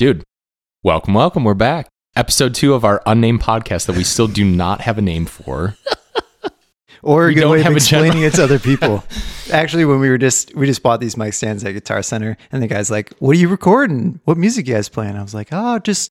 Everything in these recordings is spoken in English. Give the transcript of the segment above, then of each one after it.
Dude, welcome, welcome. We're back. Episode two of our unnamed podcast that we still do not have a name for. Or a We good don't way of have a general- explaining it to other people. Actually, when we were just we just bought these mic stands at Guitar Center, and the guy's like, "What are you recording? What music you guys playing?" I was like, "Oh, just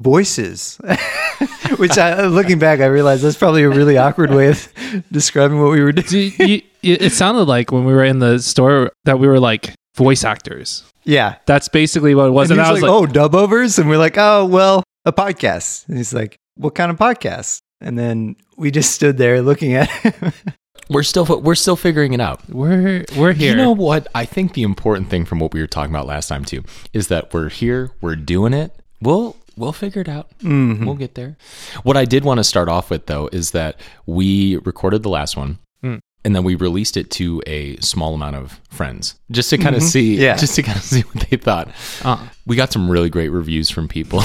voices." Which, I, looking back, I realized that's probably a really awkward way of describing what we were doing. Do you- you- it sounded like when we were in the store that we were like voice actors. Yeah, That's basically what it was. and And, he I was was like, like, "Oh, dub overs," and we're like, "Oh, well, a podcast." And he's like, "What kind of podcast?" And then we just stood there looking at him. We're still we're still figuring it out. we're we're here. You know what? I think the important thing from what we were talking about last time too is that we're here, we're doing it. We'll we'll figure it out. Mm-hmm. We'll get there. What I did want to start off with though is that we recorded the last one. And then we released it to a small amount of friends just to kind of see, Mm-hmm. Yeah. just to kind of see what they thought. Uh, We got some really great reviews from people.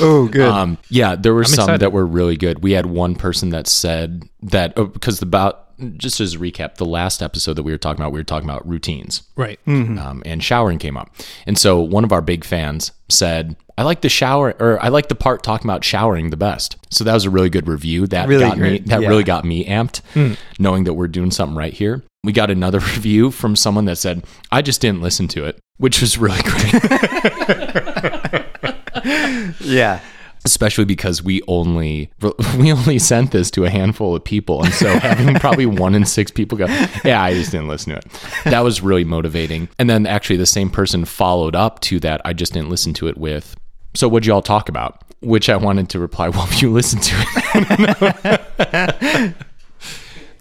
oh, good. Um, yeah, there were some excited. that were really good. We had one person that said that oh, because about just as a recap, the last episode that we were talking about, we were talking about routines, right. um, and showering came up, and so one of our big fans said, "I like the shower, or I like the part talking about showering the best." So that was a really good review. That Really got me. That yeah. really got me amped, knowing that we're doing something right here. We got another review from someone that said, "I just didn't listen to it," which was really great. yeah. Especially because we only we only sent this to a handful of people. And so having probably one in six people go yeah i just didn't listen to it. That was really motivating. And then actually the same person followed up to that. I just didn't listen to it with so what'd you all talk about? Which i wanted to reply well you listened to it.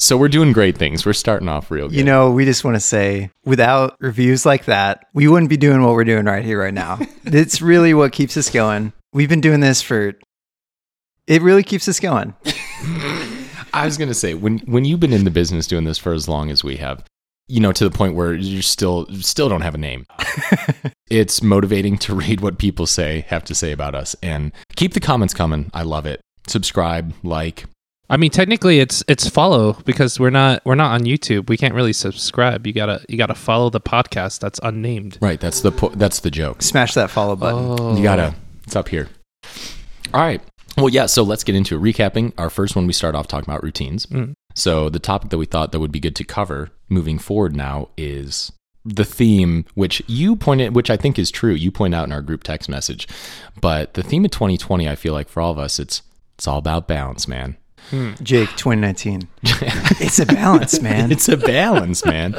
So we're doing great things. We're starting off real good. You know, we just want to say without reviews like that, we wouldn't be doing what we're doing right here, right now. it's really what keeps us going. We've been doing this for, it really keeps us going. I was gonna say when when you've been in the business doing this for as long as we have, you know, to the point where you still still don't have a name. it's motivating to read what people say have to say about us and keep the comments coming. I love it. Subscribe, like. I mean, technically, it's it's follow because we're not we're not on YouTube. We can't really subscribe. You gotta you gotta follow the podcast that's unnamed. Right, that's the po- that's the joke. Smash that follow button. Oh, You gotta. It's up here. All right. Well, yeah. So let's get into it. recapping. Our first one, we start off talking about routines. Mm. So the topic that we thought that would be good to cover moving forward now is the theme, which you pointed, which I think is true. You point out in our group text message, but the theme of 2020, I feel like for all of us, it's it's all about balance, man. Hmm. Jake, 2019. it's a balance, man. It's a balance, man.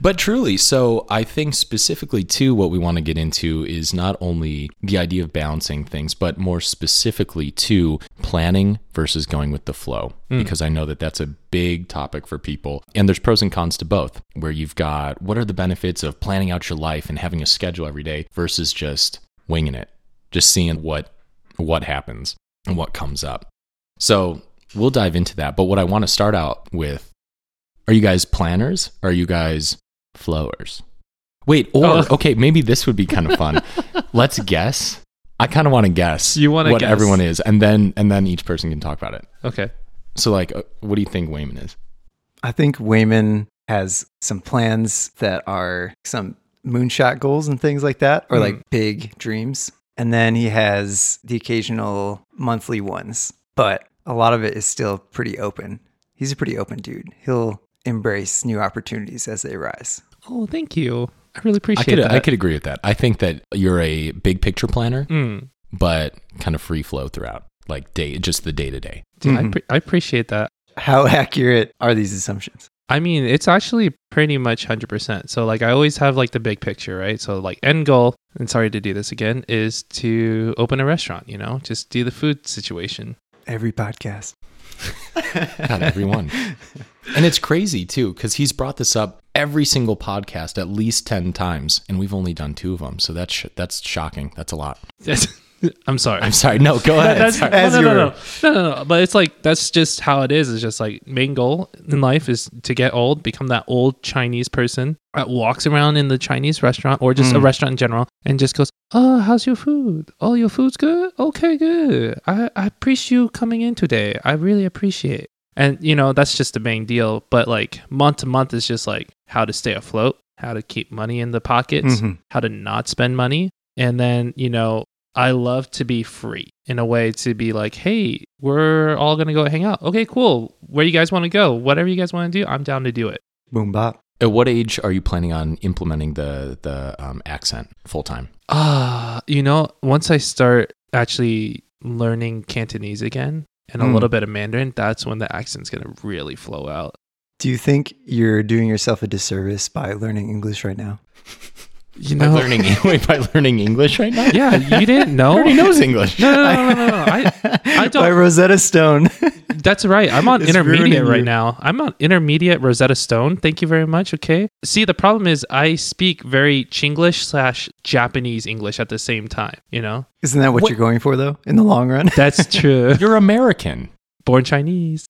But truly, so I think specifically too, what we want to get into is not only the idea of balancing things, but more specifically to planning versus going with the flow. Hmm. Because I know that that's a big topic for people. And there's pros and cons to both, where you've got what are the benefits of planning out your life and having a schedule every day versus just winging it, just seeing what what happens and what comes up. So we'll dive into that. But what I want to start out with are you guys planners? Or are you guys flowers? Wait, or Oh. okay, maybe this would be kind of fun. Let's guess. I kind of want to guess. You wanna what guess? everyone is, and then and then each person can talk about it. Okay. So, like, uh, what do you think Wayman is? I think Wayman has some plans that are some moonshot goals and things like that, or Hmm. like big dreams. And then he has the occasional monthly ones, but a lot of it is still pretty open. He's a pretty open dude. He'll embrace new opportunities as they arise. Oh, thank you. I really I appreciate could that. I could agree with that. I think that you're a big picture planner, Mm. but kind of free flow throughout, like day, just the day to day. I, Mhm. pre- I appreciate that. How accurate are these assumptions? I mean, it's actually pretty much 100%. So, like, I always have like the big picture, right? So, like, end goal, and sorry to do this again, is to open a restaurant, you know, just do the food situation. Every podcast. Not everyone. and it's crazy too, because he's brought this up every single podcast at least 10 times, and we've only done two of them. So that's, sh- that's shocking. That's a lot. I'm sorry. I'm sorry. No, go ahead. That's, Sorry. no, no, no, no, no, no. But it's like that's just how it is. It's just like main goal in life is to get old, become that old Chinese person that walks around in the Chinese restaurant or just a Mm. restaurant in general and just goes, "Oh, how's your food? Oh, your food's good. Okay, good. I I appreciate you coming in today. I really appreciate." And you know that's just the main deal. But like month to month is just like how to stay afloat, how to keep money in the pockets, Mhm. how to not spend money, And then, you know, I love to be free in a way to be like, hey, we're all going to go hang out. Okay, cool. Where you guys want to go? Whatever you guys want to do, I'm down to do it. Boom bop. At what age are you planning on implementing the the um, accent full time? Ah, you know, once I start actually learning Cantonese again and a Mm. little bit of Mandarin, that's when the accent's going to really flow out. Do you think you're doing yourself a disservice by learning English right now? You By learning wait, by learning English right now? yeah, you didn't know. Everybody knows English. No, no, no, no, no, no. I, I don't- By Rosetta Stone. That's right. I'm on It's intermediate right now. I'm on intermediate Rosetta Stone. Thank you very much. Okay. See, the problem is I speak very Chinglish slash Japanese English at the same time. You know, Isn't that what, What- you're going for though, in the long run? that's true. You're American. Born Chinese.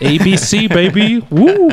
ABC baby. Woo.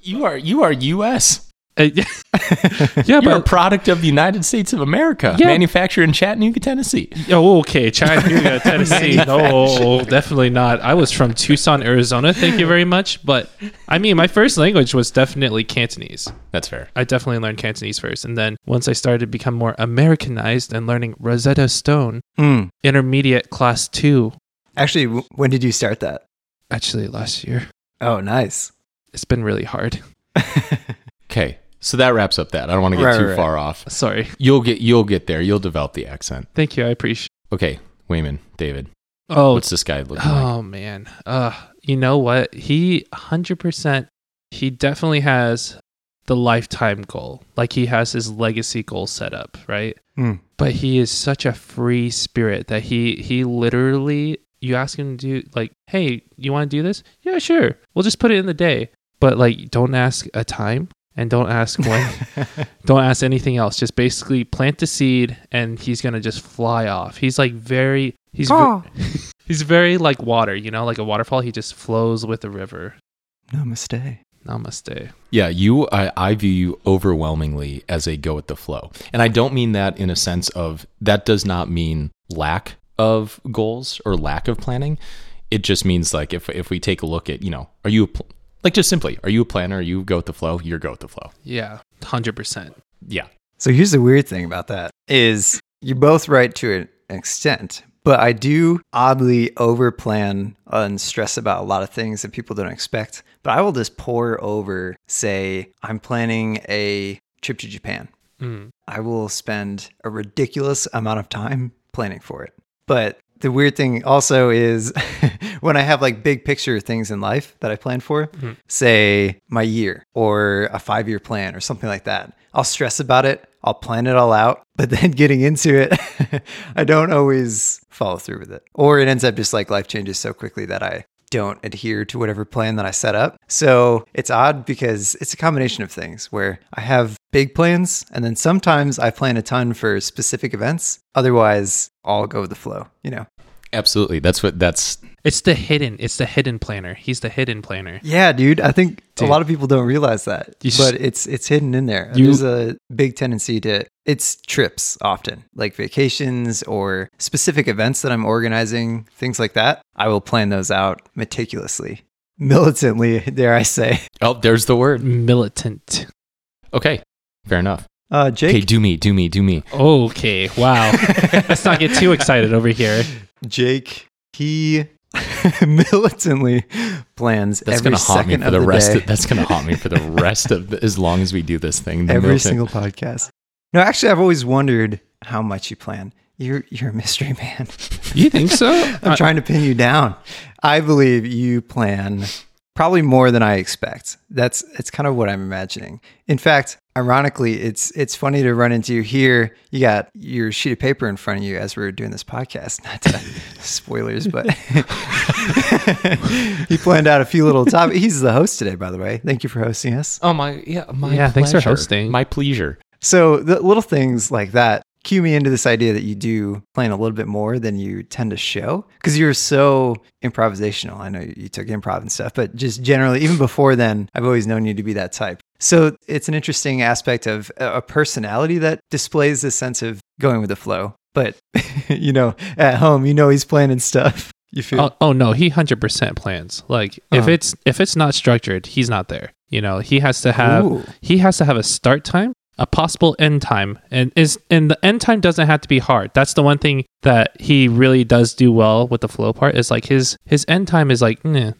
You are you are US. Uh, yeah, yeah, You're a product of the United States of America. Yeah. Manufactured in Chattanooga, Tennessee. oh, okay. Chattanooga, Tennessee. No, definitely not. I was from Tucson, Arizona. Thank you very much. But I mean, my first language was definitely Cantonese. That's fair. I definitely learned Cantonese first. And then once I started to become more Americanized and learning Rosetta Stone, Hmm. intermediate class two, Actually, w- when did you start that? actually last year, Oh, nice. it's been really hard. Okay. So that wraps up that. I don't want to get Right, too right, far off. Sorry. You'll get you'll get there. You'll develop the accent. Thank you. I appreciate Okay, Wayman, David. Oh, What's this guy looking like? oh man. Uh, you know what? He 100% he definitely has the lifetime goal. Like he has his legacy goal set up, right? Hmm. But he is such a free spirit that he he literally you ask him to do like, "Hey, you want to do this?" "Yeah, sure. We'll just put it in the day." But like don't ask a time and don't ask when. don't ask anything else. Just basically plant the seed and he's going to just fly off. He's like very he's ve- he's very like water, you know, like a waterfall. He just flows with the river. Namaste. Namaste. Yeah, you I, I view you overwhelmingly as a go with the flow. And I don't mean that in a sense of that does not mean lack of goals or lack of planning. It just means like if if we take a look at, you know, are you a pl- like just simply, are you a planner? Are you go with the flow? You're go with the flow. Yeah, 100%. Yeah. So here's the weird thing about that is you're both right to an extent, but I do oddly overplan and stress about a lot of things that people don't expect. But I will just pore over, say, I'm planning a trip to Japan. Mm. I will spend a ridiculous amount of time planning for it. But the weird thing also is when I have like big picture things in life that I plan for, Mhm. say my year or a five year plan or something like that, I'll stress about it. I'll plan it all out. But then getting into it, I don't always follow through with it. Or it ends up just like life changes so quickly that I don't adhere to whatever plan that I set up. So it's odd because it's a combination of things where I have big plans and then sometimes I plan a ton for specific events. Otherwise, I'll go with the flow, you know? Absolutely. That's what that's It's the hidden. It's the hidden planner. He's the hidden planner. Yeah, dude. I think Dude. a lot of people don't realize that, You s- but it's it's hidden in there. You- There's a big tendency to it's trips often, like vacations or specific events that I'm organizing, things like that. I will plan those out meticulously, militantly, dare I say. Oh, there's the word. Militant. Okay. Fair enough. Uh, Okay, do me, do me, do me. Okay. Wow. Let's not get too excited over here. Jake, he militantly plans That's every gonna haunt me for the, the rest. day. Of, that's gonna haunt me for the rest of the, as long as we do this thing. Every militant- single podcast. No, actually, I've always wondered how much you plan. You're you're a mystery man. You think so? I'm trying to pin you down. I believe you plan probably more than I expect. That's it's kind of what I'm imagining. In fact, ironically, it's it's funny to run into you here. You got your sheet of paper in front of you as we're doing this podcast. Not to spoilers, but he planned out a few little topics. He's the host today, by the way. Thank you for hosting us. Oh my, yeah, my Yeah, thanks for pleasure. hosting. My pleasure. So the little things like that cue me into this idea that you do plan a little bit more than you tend to show because you're so improvisational. I know you took improv and stuff, but just generally, even before then, I've always known you to be that type. So it's an interesting aspect of a personality that displays this sense of going with the flow. But you know, at home, you know he's planning stuff. You feel Oh, oh no, he hundred percent plans. Like if Uh-huh. it's if it's not structured, he's not there. You know, he has to have Ooh. he has to have a start time a possible end time and is and the end time doesn't have to be hard that's the one thing that he really does do well with the flow part is like his his end time is like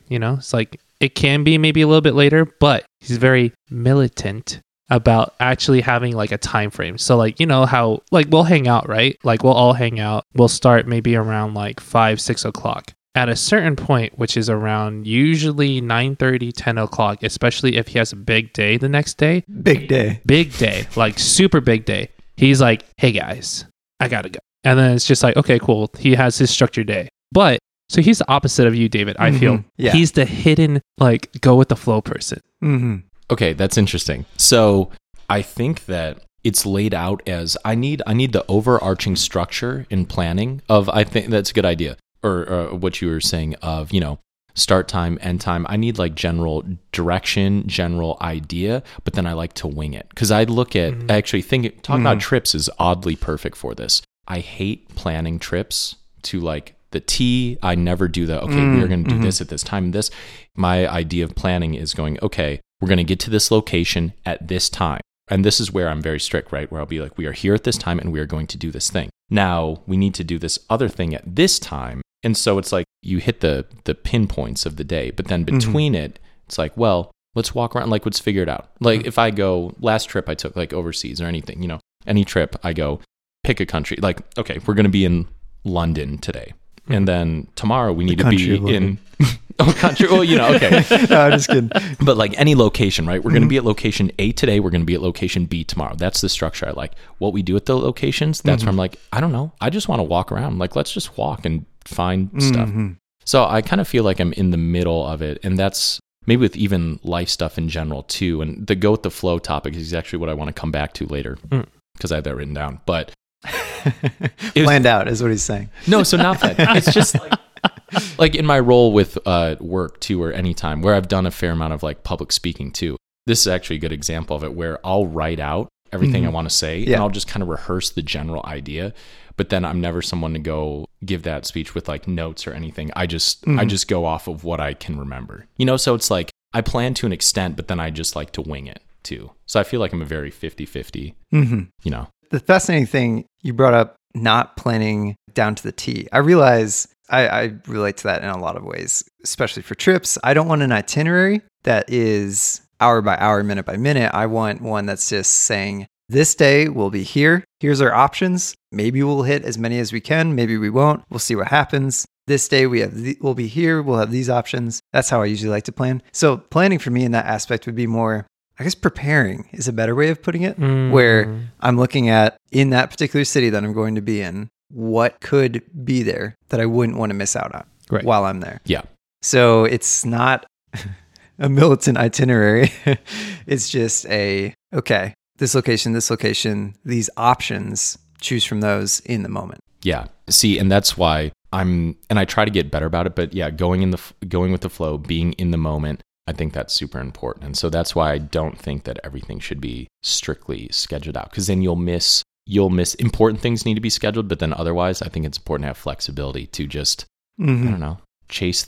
you know it's like it can be maybe a little bit later but he's very militant about actually having like a time frame so like you know how like we'll hang out right like we'll all hang out we'll start maybe around like five six o'clock at a certain point which is around usually 9 30, 10 o'clock especially if he has a big day the next day Big day. big day, like super big day. He's like, hey guys, I gotta go. And then it's just like, okay, cool. He has his structured day. But so he's the opposite of you, David. I feel Mhm. Yeah. he's the hidden, like, go with the flow person. hmm Okay, that's interesting. So I think that it's laid out as I need I need the overarching structure in planning of I think that's a good idea or, uh what you were saying of you know start time end time I need like general direction general idea but then I like to wing it because I look at Mhm. I actually think talking about trips is oddly perfect for this I hate planning trips to like the T I never do the okay Mm, we're going to do mhm. this at this time this my idea of planning is going okay we're going to get to this location at this time and this is where I'm very strict, right? Where I'll be like, we are here at this time and we are going to do this thing. Now we need to do this other thing at this time. And so it's like you hit the the pinpoints of the day, but then Mhm. between it, it's like, well, let's walk around, like let's figure it out. Like if I go last trip I took like overseas or anything, you know, any trip I go pick a country. Like, okay, we're gonna be in London today. And then tomorrow we need to be in oh country. Well, you know, okay. no, I'm just kidding. But like any location, right? We're going to be at location A today. We're going to be at location B tomorrow. That's the structure I like. What we do at the locations, that's where I'm like, I don't know. I just want to walk around. Like, let's just walk and find stuff. Mhm. So I kind of feel like I'm in the middle of it. And that's maybe with even life stuff in general too. And the go with the flow topic is actually what I want to come back to later Mm. because I have that written down. But was- Planned out is what he's saying. no, so not that. It's just like, like in my role with uh, work too, or anytime where I've done a fair amount of like public speaking too. This is actually a good example of it where I'll write out everything I Mhm. want to say and I'll just kind of rehearse the general idea. But then I'm never someone to go give that speech with like notes or anything. I just I Mhm. just go off of what I can remember. You know, so it's like I plan to an extent, but then I just like to wing it too. So I feel like I'm a very 50-50, hmm you know. The fascinating thing you brought up, not planning down to the T. I realize I, I relate to that in a lot of ways, especially for trips. I don't want an itinerary that is hour by hour, minute by minute. I want one that's just saying, this day we'll be here. Here's our options. Maybe we'll hit as many as we can. Maybe we won't. We'll see what happens. This day we have the, we'll be here. We'll have these options. That's how I usually like to plan. So planning for me in that aspect would be more, I guess, preparing is a better way of putting it. Where Mm. I'm looking at in that particular city that I'm going to be in, what could be there that I wouldn't want to miss out on Right. while I'm there. Yeah. So it's not a militant itinerary. it's just a, okay, this location, this location, these options, choose from those in the moment. Yeah. See, and that's why I'm and I try to get better about it, but yeah, going in the going with the flow, being in the moment, I think that's super important. And so that's why I don't think that everything should be strictly scheduled out cuz then you'll miss you'll miss important things need to be scheduled, but then otherwise, I think it's important to have flexibility to just I Mhm. don't know, chase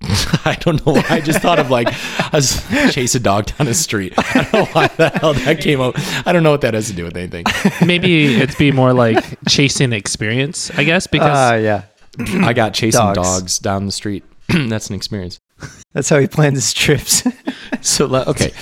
I don't know why. I just thought of like I was chase a dog down the street. I don't know why the hell that came up. I don't know what that has to do with anything. maybe it's be more like chasing experience, I guess, because Ah, yeah. I got chasing Dogs. dogs, down the street. That's an experience. That's how he planned his trips. So le- okay,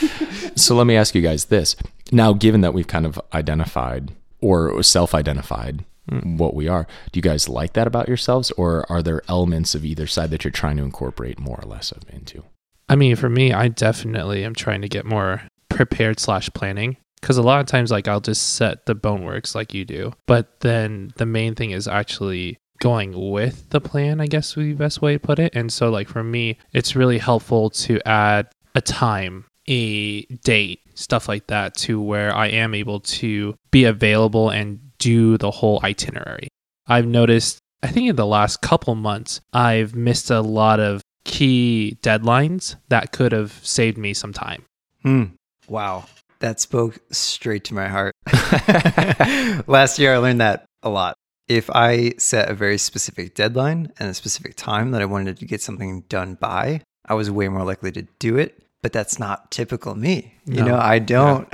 so let me ask you guys this. Now, given that we've kind of identified or self-identified what we are, do you guys like that about yourselves, or are there elements of either side that you're trying to incorporate more or less of into? I mean, for me, I definitely am trying to get more prepared slash planning because a lot of times, like, I'll just set the bone works like you do, but then the main thing is actually going with the plan. I guess would be the best way to put it. And so, like, for me, it's really helpful to add a time, a date, stuff like that, to where I am able to be available and do the whole itinerary. I've noticed, I think in the last couple months, I've missed a lot of key deadlines that could have saved me some time. Hmm. Wow. That spoke straight to my heart. Last year, I learned that a lot. If I set a very specific deadline and a specific time that I wanted to get something done by, I was way more likely to do it but that's not typical me. You know, I don't,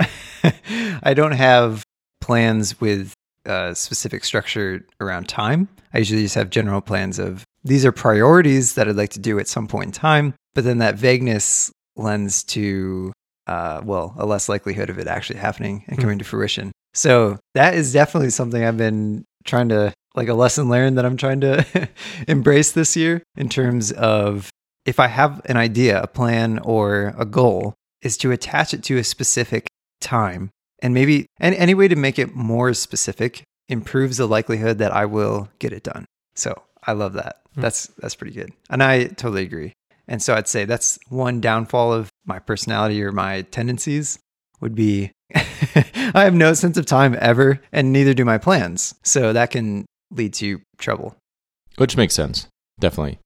I don't have plans with uh, specific structure around time. I usually just have general plans of these are priorities that I'd like to do at some point in time, but then that vagueness lends to, uh, well, a less likelihood of it actually happening and Hmm. coming to fruition. So that is definitely something I've been trying to, like a lesson learned that I'm trying to embrace this year in terms of if I have an idea, a plan, or a goal, is to attach it to a specific time. And maybe and any way to make it more specific improves the likelihood that I will get it done. So I love that. Hmm. That's that's pretty good. And I totally agree. And so I'd say that's one downfall of my personality or my tendencies would be I have no sense of time ever, and neither do my plans. So that can lead to trouble. Which makes sense. Definitely.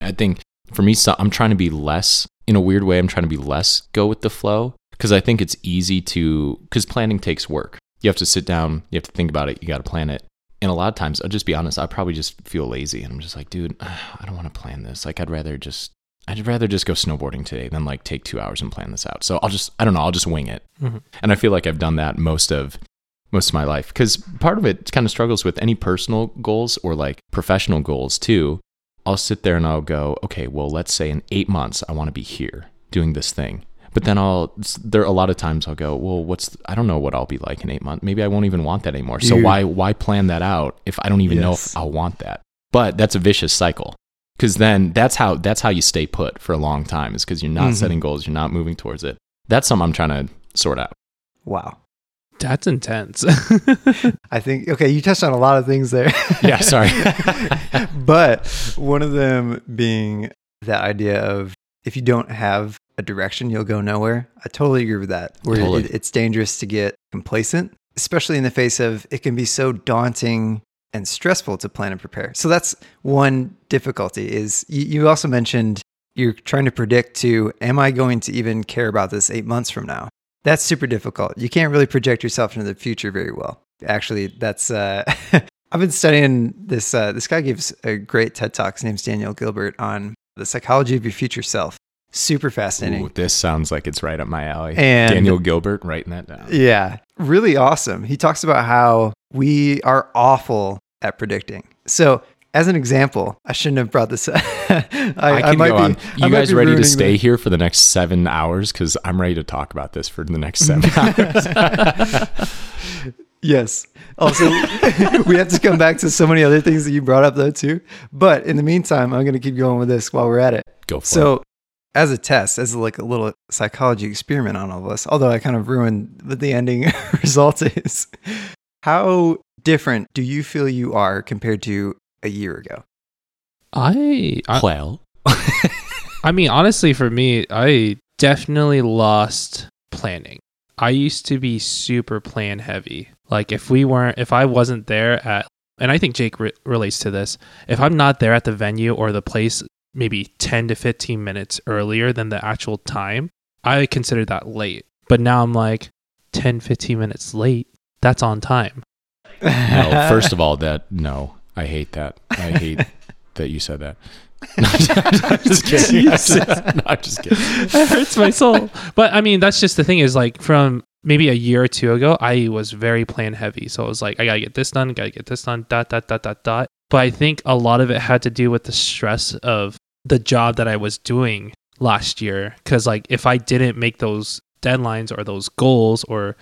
I think for me, so I'm trying to be less, in a weird way, I'm trying to be less go with the flow because I think it's easy to, because planning takes work. You have to sit down, you have to think about it, you got to plan it. And a lot of times, I'll just be honest, I probably just feel lazy and I'm just like, dude, I don't want to plan this. Like, I'd rather just, I'd rather just go snowboarding today than like take two hours and plan this out. So I'll just, I don't know, I'll just wing it. Mhm. And I feel like I've done that most of, most of my life because part of it kind of struggles with any personal goals or like professional goals too. I'll sit there and I'll go, okay, well, let's say in eight months, I want to be here doing this thing. But then I'll, there are a lot of times I'll go, well, what's, I don't know what I'll be like in eight months. Maybe I won't even want that anymore. So why, why plan that out if I don't even know if I'll want that? But that's a vicious cycle because then that's how, that's how you stay put for a long time is because you're not Mhm. setting goals, you're not moving towards it. That's something I'm trying to sort out. Wow. That's intense. I think okay, you touched on a lot of things there. Yeah, sorry. but one of them being that idea of if you don't have a direction, you'll go nowhere. I totally agree with that. Where Totally. it, it's dangerous to get complacent, especially in the face of it can be so daunting and stressful to plan and prepare. So that's one difficulty. Is you, you also mentioned you're trying to predict to am I going to even care about this eight months from now? That's super difficult. You can't really project yourself into the future very well. Actually, that's uh, I've been studying this. Uh, this guy gives a great TED talk. His name's Daniel Gilbert on the psychology of your future self. Super fascinating. Ooh, this sounds like it's right up my alley. And- Daniel Gilbert writing that down. Yeah, really awesome. He talks about how we are awful at predicting. So, as an example, I shouldn't have brought this up. I, I can might go be- on. I You guys ready to stay here for the next seven hours? Because I'm ready to talk about this for the next seven hours. Yes. Also, we have to come back to so many other things that you brought up, though, too. But in the meantime, I'm going to keep going with this while we're at it. Go for it. So, as a test, as like a little psychology experiment on all of us, although I kind of ruined what the ending result is, how different do you feel you are compared to a year ago? I, I Well, I mean, honestly, for me, I definitely lost planning. I used to be super plan heavy. Like, if we weren't, if I wasn't there at, and I think Jake re- relates to this, if I'm not there at the venue or the place maybe 10 to 15 minutes earlier than the actual time, I consider that late. But now I'm like, 10, 15 minutes late, that's on time. No. First of all, that no, I hate that. I hate that you said that. I'm just kidding. I'm just, no, I'm just kidding. it hurts my soul. But I mean, that's just the thing is like from maybe a year or two ago, I was very plan heavy. So it was like, I gotta get this done, gotta get this done, dot, dot, dot, dot, dot. But I think a lot of it had to do with the stress of the job that I was doing last year. Cause like if I didn't make those deadlines or those goals or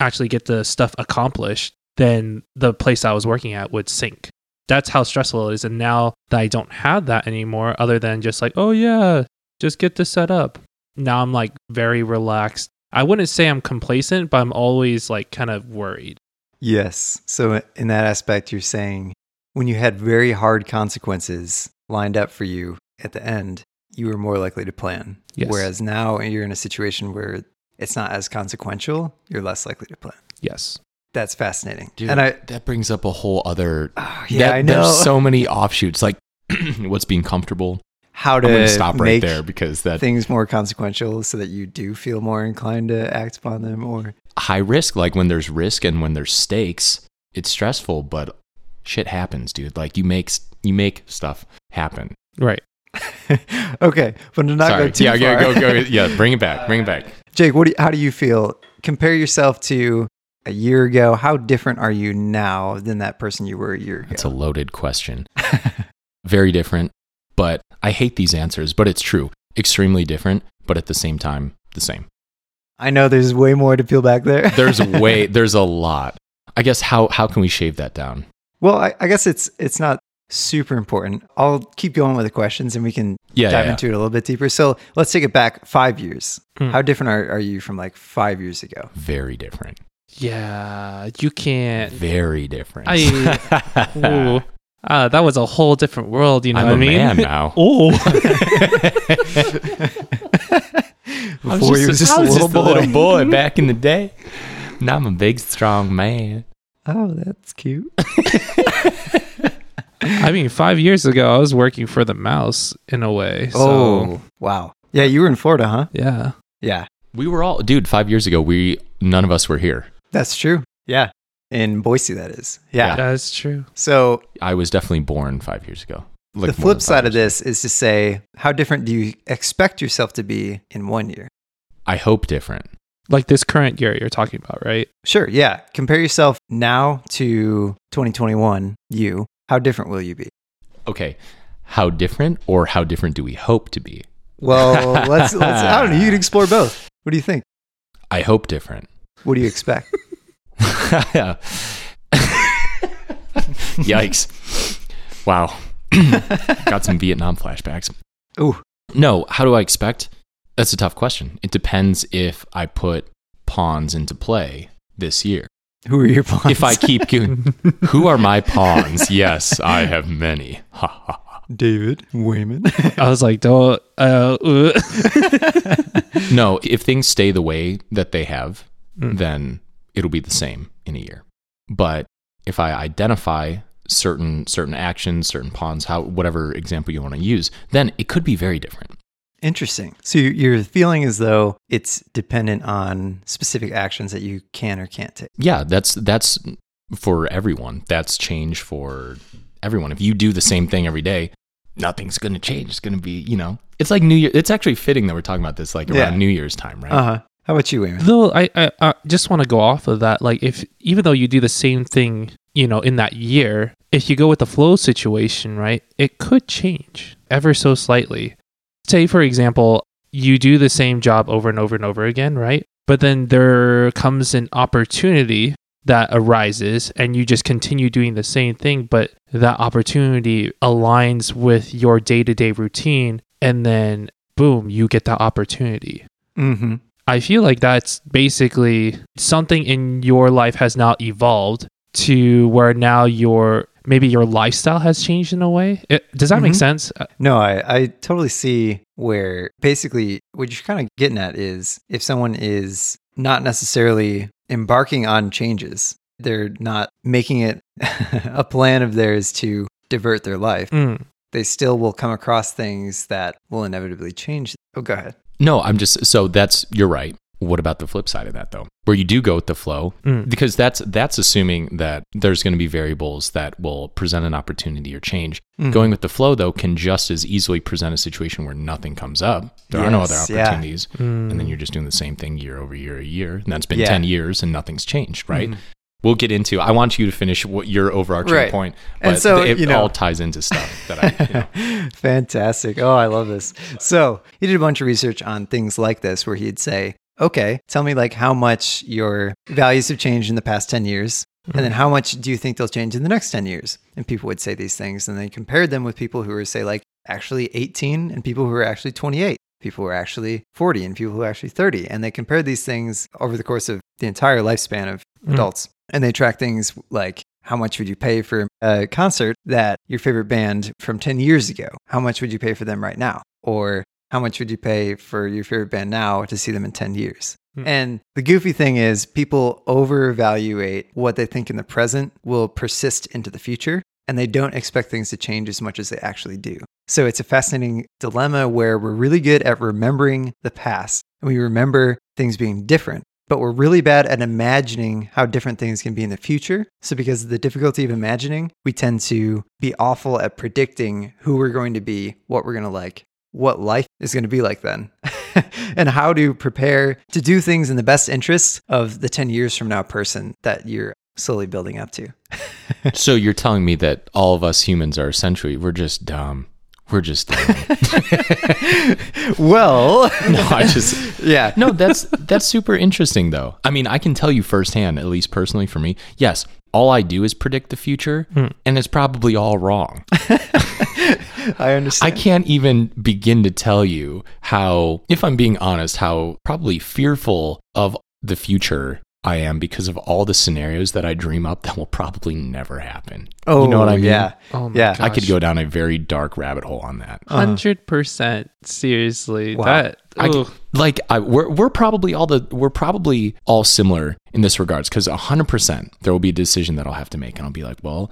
actually get the stuff accomplished, then the place I was working at would sink. That's how stressful it is. And now that I don't have that anymore, other than just like, oh yeah, just get this set up. Now I'm like very relaxed. I wouldn't say I'm complacent, but I'm always like kind of worried. Yes. So, in that aspect, you're saying when you had very hard consequences lined up for you at the end, you were more likely to plan. Yes. Whereas now you're in a situation where it's not as consequential, you're less likely to plan. Yes. That's fascinating. Dude, and I, that brings up a whole other. oh, yeah, that- I know There's so many offshoots. Like, what's being comfortable? how I'm to going stop right there because that things more consequential so that you do feel more inclined to act upon them or high risk, like when there's risk and when there's stakes, it's stressful, but shit happens, dude. Like you make you make stuff happen. Right. okay, but to not Sorry. go too yeah, far. yeah, go, go, yeah. Bring it back. Bring it back. Jake, what do you, how do you feel? Compare yourself to a year ago. How different are you now than that person you were a year ago? That's a loaded question. Very different, but I hate these answers, but it's true. Extremely different, but at the same time, the same. I know there's way more to peel back there. There's way, there's a lot. I guess how how can we shave that down? well, I, I guess it's it's not super important. I'll keep going with the questions and we can Yeah, dive yeah, yeah. into it a little bit deeper. So let's take it back five years. Hmm. How different are, are you from like five years ago? Very different. Yeah, you can't. Very different. I- Ooh. Ah, that was a whole different world. You know I'm what a I mean? man now. Oh, Before he was just I a was little just boy. a little boy back in the day. Now I'm a big, strong man. Oh, that's cute. I mean, five years ago, I was working for the mouse in a way. So, oh, wow. Yeah, you were in Florida, huh? yeah. Yeah, We were all, dude. Five years ago, we none of us were here. That's true. Yeah, in Boise, that is. Yeah. That's true. So I was definitely born five years ago. Like the flip side of years this is to say, how different do you expect yourself to be in one year? I hope different. Like this current year you're talking about, right? Sure. Yeah. Compare yourself now to 2021, you. How different will you be? Okay, how different, or how different do we hope to be? Well, let's, let's, I don't know. You can explore both. What do you think? I hope different. What do you expect? Yikes! Wow, got some Vietnam flashbacks. Ooh. No, how do I expect? That's a tough question. It depends if I put pawns into play this year. Who are your pawns? If I keep going, who are my pawns? Yes, I have many. Ha ha ha. David Wayman. I was like, don't. Uh, uh. No, if things stay the way that they have, Mm. then it'll be the same in a year. But if I identify certain certain actions, certain pawns, how whatever example you want to use, then it could be very different. Interesting. So you- you're feeling as though it's dependent on specific actions that you can or can't take. Yeah, that's that's for everyone. That's change for everyone. If you do the same thing every day, nothing's going to change. It's going to be, you know, it's like New Year. It's actually fitting that we're talking about this like around Yeah. New Year's time, right? Uh huh. How about you, Wayman? Though I, I, I just want to go off of that. Like, if even though you do the same thing, you know, in that year, if you go with the flow situation, right, it could change ever so slightly. Say, for example, you do the same job over and over and over again, right? But then there comes an opportunity that arises and you just continue doing the same thing, but that opportunity aligns with your day to day routine. And then, boom, you get that opportunity. Mm-hmm. I feel like that's basically something in your life has now evolved to where now your maybe your lifestyle has changed in a way. It, does that make Mhm. sense? Uh, No, I, I totally see where basically what you're kind of getting at is if someone is not necessarily embarking on changes, they're not making it a plan of theirs to divert their life, mm. they still will come across things that will inevitably change. Oh, go ahead. No, I'm just so that's you're right. What about the flip side of that though? Where you do go with the flow Mm. because that's that's assuming that there's going to be variables that will present an opportunity or change. Mhm. Going with the flow though can just as easily present a situation where nothing comes up. There are no other Yes, yeah. opportunities Mm. and then you're just doing the same thing year over year a year and that's been Yeah. 10 years and nothing's changed, right? We'll get into I want you to finish what your overarching Right. point, And but so, it you know- all ties into stuff that I you know. Fantastic. Oh, I love this. So he did a bunch of research on things like this where he'd say, okay, tell me like how much your values have changed in the past 10 years. And then how much do you think they'll change in the next 10 years? And people would say these things. And they compared them with people who were, say, like actually 18 and people who were actually 28, people who were actually 40 and people who were actually 30. And they compared these things over the course of the entire lifespan of Mm. And they track things like how much would you pay for a concert that your favorite band from 10 years ago? How much would you pay for them right now? Or how much would you pay for your favorite band now to see them in 10 years? Hmm. And the goofy thing is, people overevaluate what they think in the present will persist into the future, and they don't expect things to change as much as they actually do. So it's a fascinating dilemma where we're really good at remembering the past and we remember things being different. But we're really bad at imagining how different things can be in the future. So, because of the difficulty of imagining, we tend to be awful at predicting who we're going to be, what we're going to like, what life is going to be like then, and how to prepare to do things in the best interests of the 10 years from now person that you're slowly building up to. so you're telling me that all of us humans are essentially we're just dumb. We're just well, no, I just yeah. no. That's that's super interesting though. I mean, I can tell you firsthand, at least personally for me. Yes, all I do is predict the future, hmm. and it's probably all wrong. I understand I can't even begin to tell you how, if I'm being honest, how probably fearful of the future I am because of all the scenarios that I dream up that will probably never happen. oh, you know what I mean? Yeah. Oh my Yeah. I could go down a very dark rabbit hole on that. Hundred percent. Seriously, Wow. that. I c- ugh. like I, we're we're probably all the we're probably all similar in this regards because hundred percent there will be a decision that I'll have to make and I'll be like, well,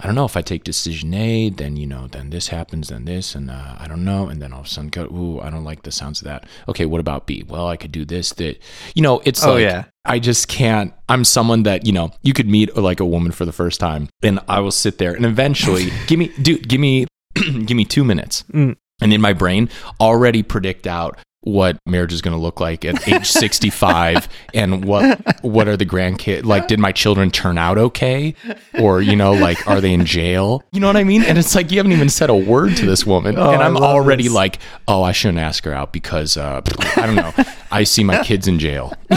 I don't know if I take decision A, then you know, then this happens, then this, and uh, I don't know, and then all of a sudden go, ooh, I don't like the sounds of that. Okay, what about B? Well, I could do this, that, you know, it's Oh, like yeah. I just can't. I'm someone that you know you could meet like a woman for the first time, and I will sit there and eventually give me, dude, give me, give me two minutes, Mm. and in my brain already predict out what marriage is going to look like at age 65 and what what are the grandkids like did my children turn out okay or you know like are they in jail you know what i mean and it's like you haven't even said a word to this woman Oh, and I i'm already this. like oh i shouldn't ask her out because uh i don't know i see my kids in jail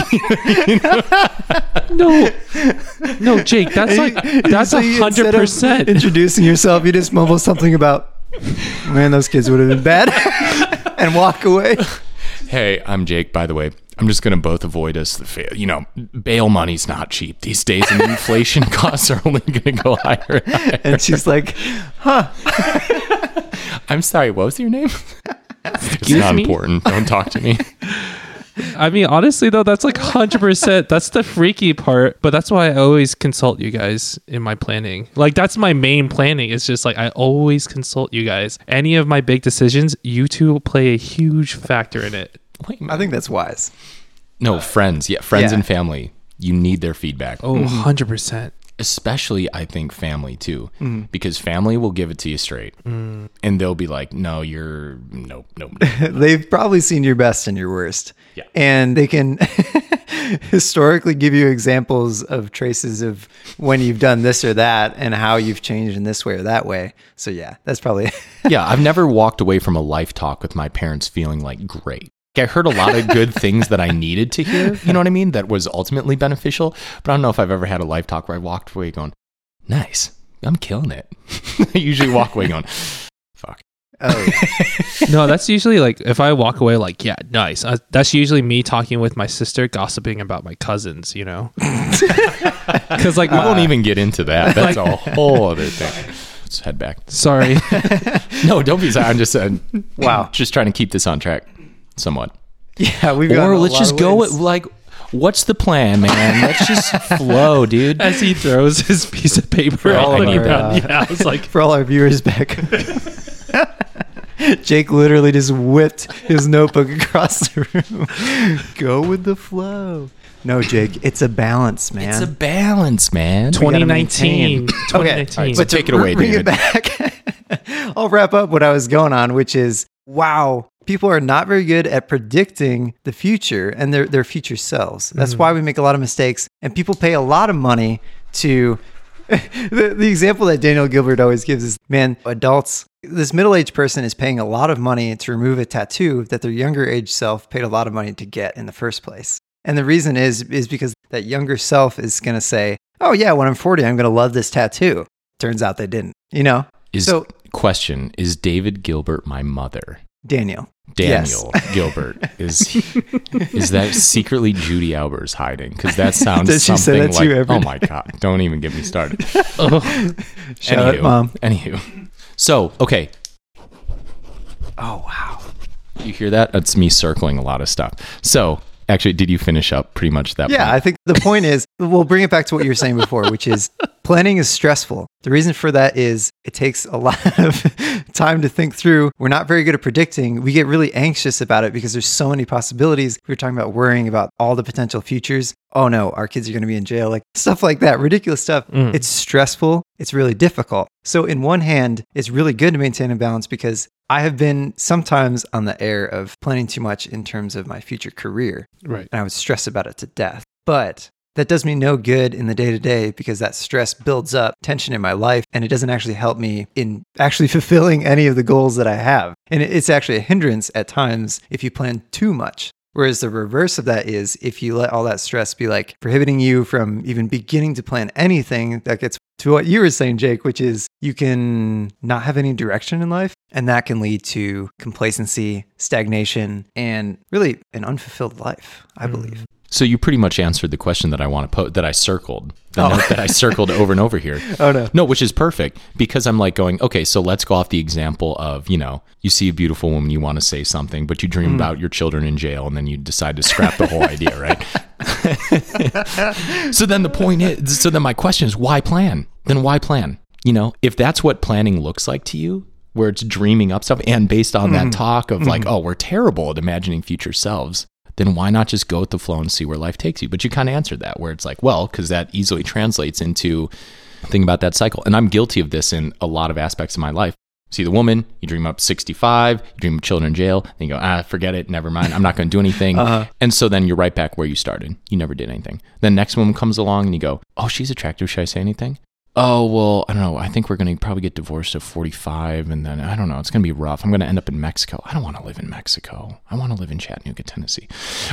No, no, Jake. That's like that's a hundred percent. Introducing yourself, you just mumble something about, man, those kids would have been bad, and walk away. Hey i'm jake by the way i'm just going to both avoid us the fa- you know bail money's not cheap these days and inflation costs are only going to go higher and higher. And she's like, huh? i'm sorry what was your name it's not me? important don't talk to me I mean, honestly though, that's like hundred percent. That's the freaky part. But that's why I always consult you guys in my planning. Like that's my main planning. It's just like I always consult you guys. Any of my big decisions, you two play a huge factor in it. Wait, I think that's wise. no friends yeah friends Yeah. and family you need their feedback Oh, 100 percent. especially i think family too Mm-hmm. because family will give it to you straight Mm. and they'll be like no you're nope nope They've probably seen your best and your worst. Yeah. And they can historically give you examples of traces of when you've done this or that and how you've changed in this way or that way. So, yeah, that's probably. yeah, I've never walked away from a life talk with my parents feeling like great. I heard a lot of good things that I needed to hear. You know what I mean? That was ultimately beneficial. But I don't know if I've ever had a life talk where I walked away going, "Nice, I'm killing it." I usually walk away going, "Fuck." Oh. No, that's usually like if I walk away like, yeah, nice. Uh, that's usually me talking with my sister, gossiping about my cousins. You know, because like We my, won't even get into that. That's a whole other thing. Let's head back. sorry. No, don't be sorry. I'm just uh, Wow. just trying to keep this on track, somewhat. yeah, we've got Or let's just go with like, what's the plan, man? Let's just flow, dude. As he throws his piece of paper all at of our, man. uh, yeah, I was like, for all our viewers back. Jake literally just whipped his notebook across the room. Go with the flow. No, Jake, it's a balance, man. It's a balance, man. 2019. Okay, 2019. All right, so but take it away, bring it back. I'll wrap up what I was going on, which is wow, people are not very good at predicting the future and their their future selves. That's Mm. why we make a lot of mistakes, and people pay a lot of money to. the, the example that Daniel Gilbert always gives is man, adults, this middle aged person is paying a lot of money to remove a tattoo that their younger age self paid a lot of money to get in the first place. And the reason is is because that younger self is going to say, "Oh yeah, when I'm 40, I'm going to love this tattoo." Turns out they didn't. You know? Is So- question is David Gilbert my mother? Daniel. Daniel Gilbert is is that secretly Judy Albers hiding? Because that sounds Does she say something that to like you every oh my god! Don't even get me started. oh, Shout out, mom. Anywho, so okay, Oh wow. you hear that? That's me circling a lot of stuff. So actually, did you finish up pretty much that? Yeah, point? I think the point is we'll bring it back to what you were saying before, which is Planning is stressful. The reason for that is it takes a lot of time to think through. We're not very good at predicting. We get really anxious about it because there's so many possibilities. We were talking about worrying about all the potential futures. Oh no, our kids are going to be in jail, like stuff like that, ridiculous stuff. Mm. It's stressful. It's really difficult. So, in one hand, it's really good to maintain a balance because I have been sometimes on the air of planning too much in terms of my future career Right. and I would stress about it to death. But that does me no good in the day to day because that stress builds up tension in my life and it doesn't actually help me in actually fulfilling any of the goals that I have. And it's actually a hindrance at times if you plan too much. Whereas the reverse of that is if you let all that stress be like prohibiting you from even beginning to plan anything, that gets to what you were saying, Jake, which is you can not have any direction in life. And that can lead to complacency, stagnation, and really an unfulfilled life, I mm. believe. So you pretty much answered the question that I want to put that I circled. The Oh. note that I circled over and over here. Oh, no. No, which is perfect because I'm like going, okay, so let's go off the example of, you know, you see a beautiful woman, you want to say something, but you dream hmm. about your children in jail and then you decide to scrap the whole idea, right? so then the point is, so then my question is, why plan? Then why plan? You know, if that's what planning looks like to you, where it's dreaming up stuff and based on that mm-hmm. talk of like, mm-hmm. oh, we're terrible at imagining future selves, then why not just go with the flow and see where life takes you? But you kind of answered that where it's like, well, because that easily translates into think about that cycle. And I'm guilty of this in a lot of aspects of my life. See the woman, you dream up 65, you dream of children in jail, then you go, ah, forget it, never mind, I'm not going to do anything. Uh-huh. And so then you're right back where you started. You never did anything. Then next woman comes along and you go, oh, she's attractive. Should I say anything? Oh, well, I don't know. I think we're going to probably get divorced at 45. And then I don't know. It's going to be rough. I'm going to end up in Mexico. I don't want to live in Mexico. I want to live in Chattanooga, Tennessee.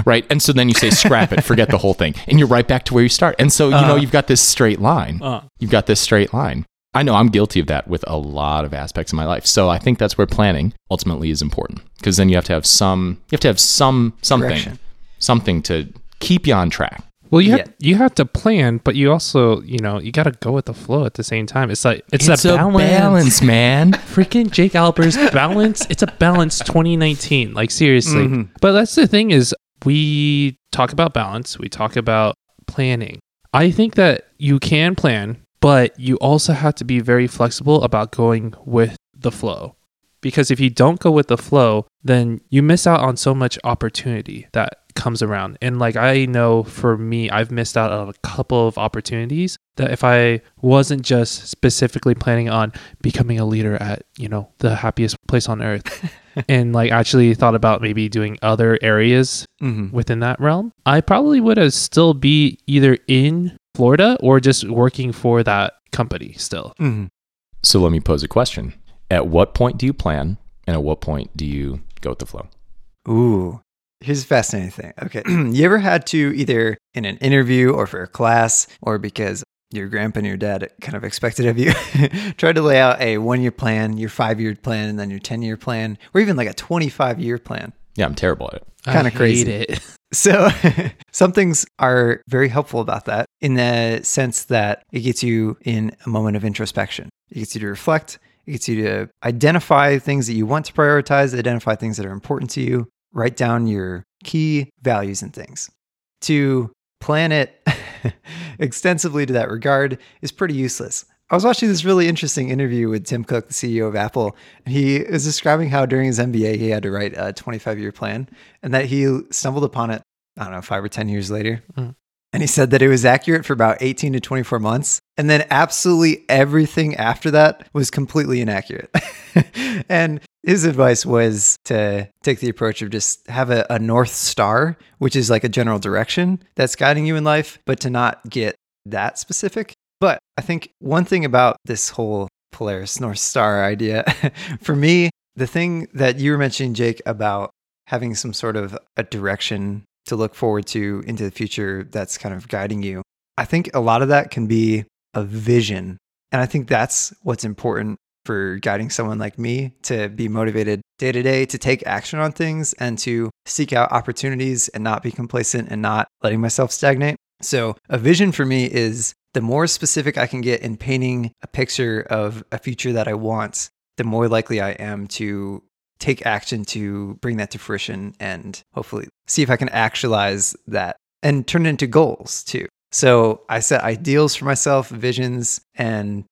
Right. And so then you say, scrap it, forget the whole thing. And you're right back to where you start. And so, you know, you've got this straight line. Uh, You've got this straight line. I know I'm guilty of that with a lot of aspects of my life. So I think that's where planning ultimately is important because then you have to have some, you have to have some, something, Direction. something to keep you on track. Well, you you have to plan, but you also you know you got to go with the flow at the same time. It's like it's, It's a a balance. balance, man. Freaking Jake Albers balance. It's a balance 2019. Like seriously. Mhm. But that's the thing is we talk about balance. We talk about planning. I think that you can plan, but you also have to be very flexible about going with the flow. Because if you don't go with the flow, then you miss out on so much opportunity that comes around. And like I know for me, I've missed out on a couple of opportunities that if I wasn't just specifically planning on becoming a leader at, you know, the happiest place on earth and like actually thought about maybe doing other areas Mhm. within that realm, I probably would have still be either in Florida or just working for that company still. Mhm. So let me pose a question. At what point do you plan and at what point do you go with the flow? Ooh, here's a fascinating thing. Okay. you ever had to either in an interview or for a class or because your grandpa and your dad kind of expected of you, try to lay out a one year plan, your five year plan, and then your 10 year plan, or even like a 25 year plan? Yeah, I'm terrible at it. Kinda I hate crazy. it. So, some things are very helpful about that in the sense that it gets you in a moment of introspection. It gets you to reflect, it gets you to identify things that you want to prioritize, identify things that are important to you, write down your key values and things. To plan it extensively to that regard is pretty useless. I was watching this really interesting interview with Tim Cook, the CEO of Apple, he was describing how during his MBA he had to write a 25 year plan and that he stumbled upon it, I don't know, five or 10 years later. Mm. And he said that it was accurate for about 18 to 24 months. And then absolutely everything after that was completely inaccurate. and his advice was to take the approach of just have a, a North Star, which is like a general direction that's guiding you in life, but to not get that specific. But I think one thing about this whole Polaris North Star idea, for me, the thing that you were mentioning, Jake, about having some sort of a direction to look forward to into the future that's kind of guiding you, I think a lot of that can be a vision. And I think that's what's important for guiding someone like me to be motivated day to day to take action on things and to seek out opportunities and not be complacent and not letting myself stagnate. So, a vision for me is the more specific I can get in painting a picture of a future that I want, the more likely I am to take action to bring that to fruition and hopefully see if I can actualize that and turn it into goals too. So I set ideals for myself, visions, and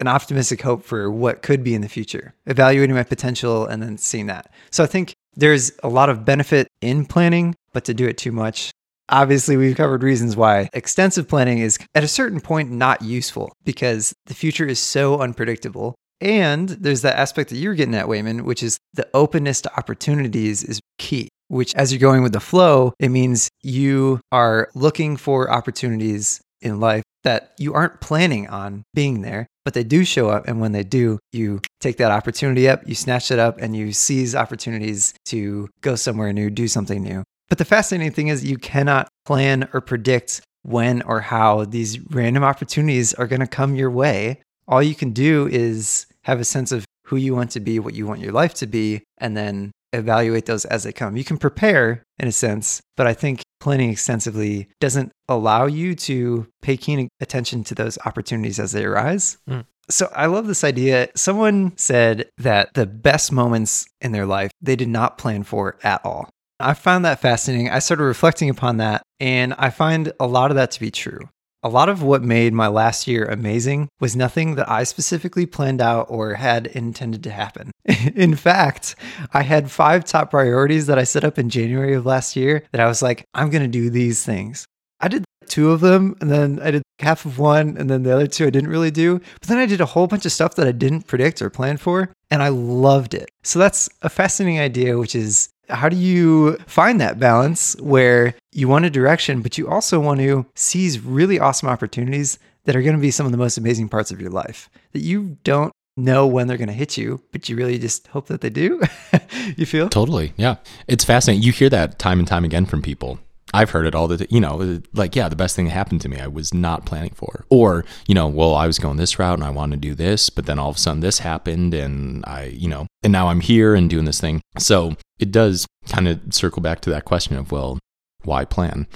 an optimistic hope for what could be in the future, evaluating my potential and then seeing that. So I think there's a lot of benefit in planning, but to do it too much, obviously we've covered reasons why extensive planning is at a certain point not useful because the future is so unpredictable. And there's that aspect that you're getting at, Wayman, which is the openness to opportunities is key. Which, as you're going with the flow, it means you are looking for opportunities in life that you aren't planning on being there, but they do show up. And when they do, you take that opportunity up, you snatch it up, and you seize opportunities to go somewhere new, do something new. But the fascinating thing is, you cannot plan or predict when or how these random opportunities are going to come your way. All you can do is have a sense of who you want to be, what you want your life to be, and then evaluate those as they come. You can prepare in a sense, but I think planning extensively doesn't allow you to pay keen attention to those opportunities as they arise. Mm. So I love this idea. Someone said that the best moments in their life they did not plan for at all. I found that fascinating. I started reflecting upon that, and I find a lot of that to be true. A lot of what made my last year amazing was nothing that I specifically planned out or had intended to happen. in fact, I had five top priorities that I set up in January of last year that I was like, I'm going to do these things. I did two of them, and then I did half of one, and then the other two I didn't really do. But then I did a whole bunch of stuff that I didn't predict or plan for, and I loved it. So that's a fascinating idea, which is how do you find that balance where you want a direction, but you also want to seize really awesome opportunities that are going to be some of the most amazing parts of your life that you don't know when they're going to hit you, but you really just hope that they do? you feel? Totally. Yeah. It's fascinating. You hear that time and time again from people. I've heard it all the, you know, like, yeah, the best thing that happened to me, I was not planning for. Or, you know, well, I was going this route and I wanted to do this, but then all of a sudden this happened and I, you know, and now I'm here and doing this thing. So it does kind of circle back to that question of, well, why plan?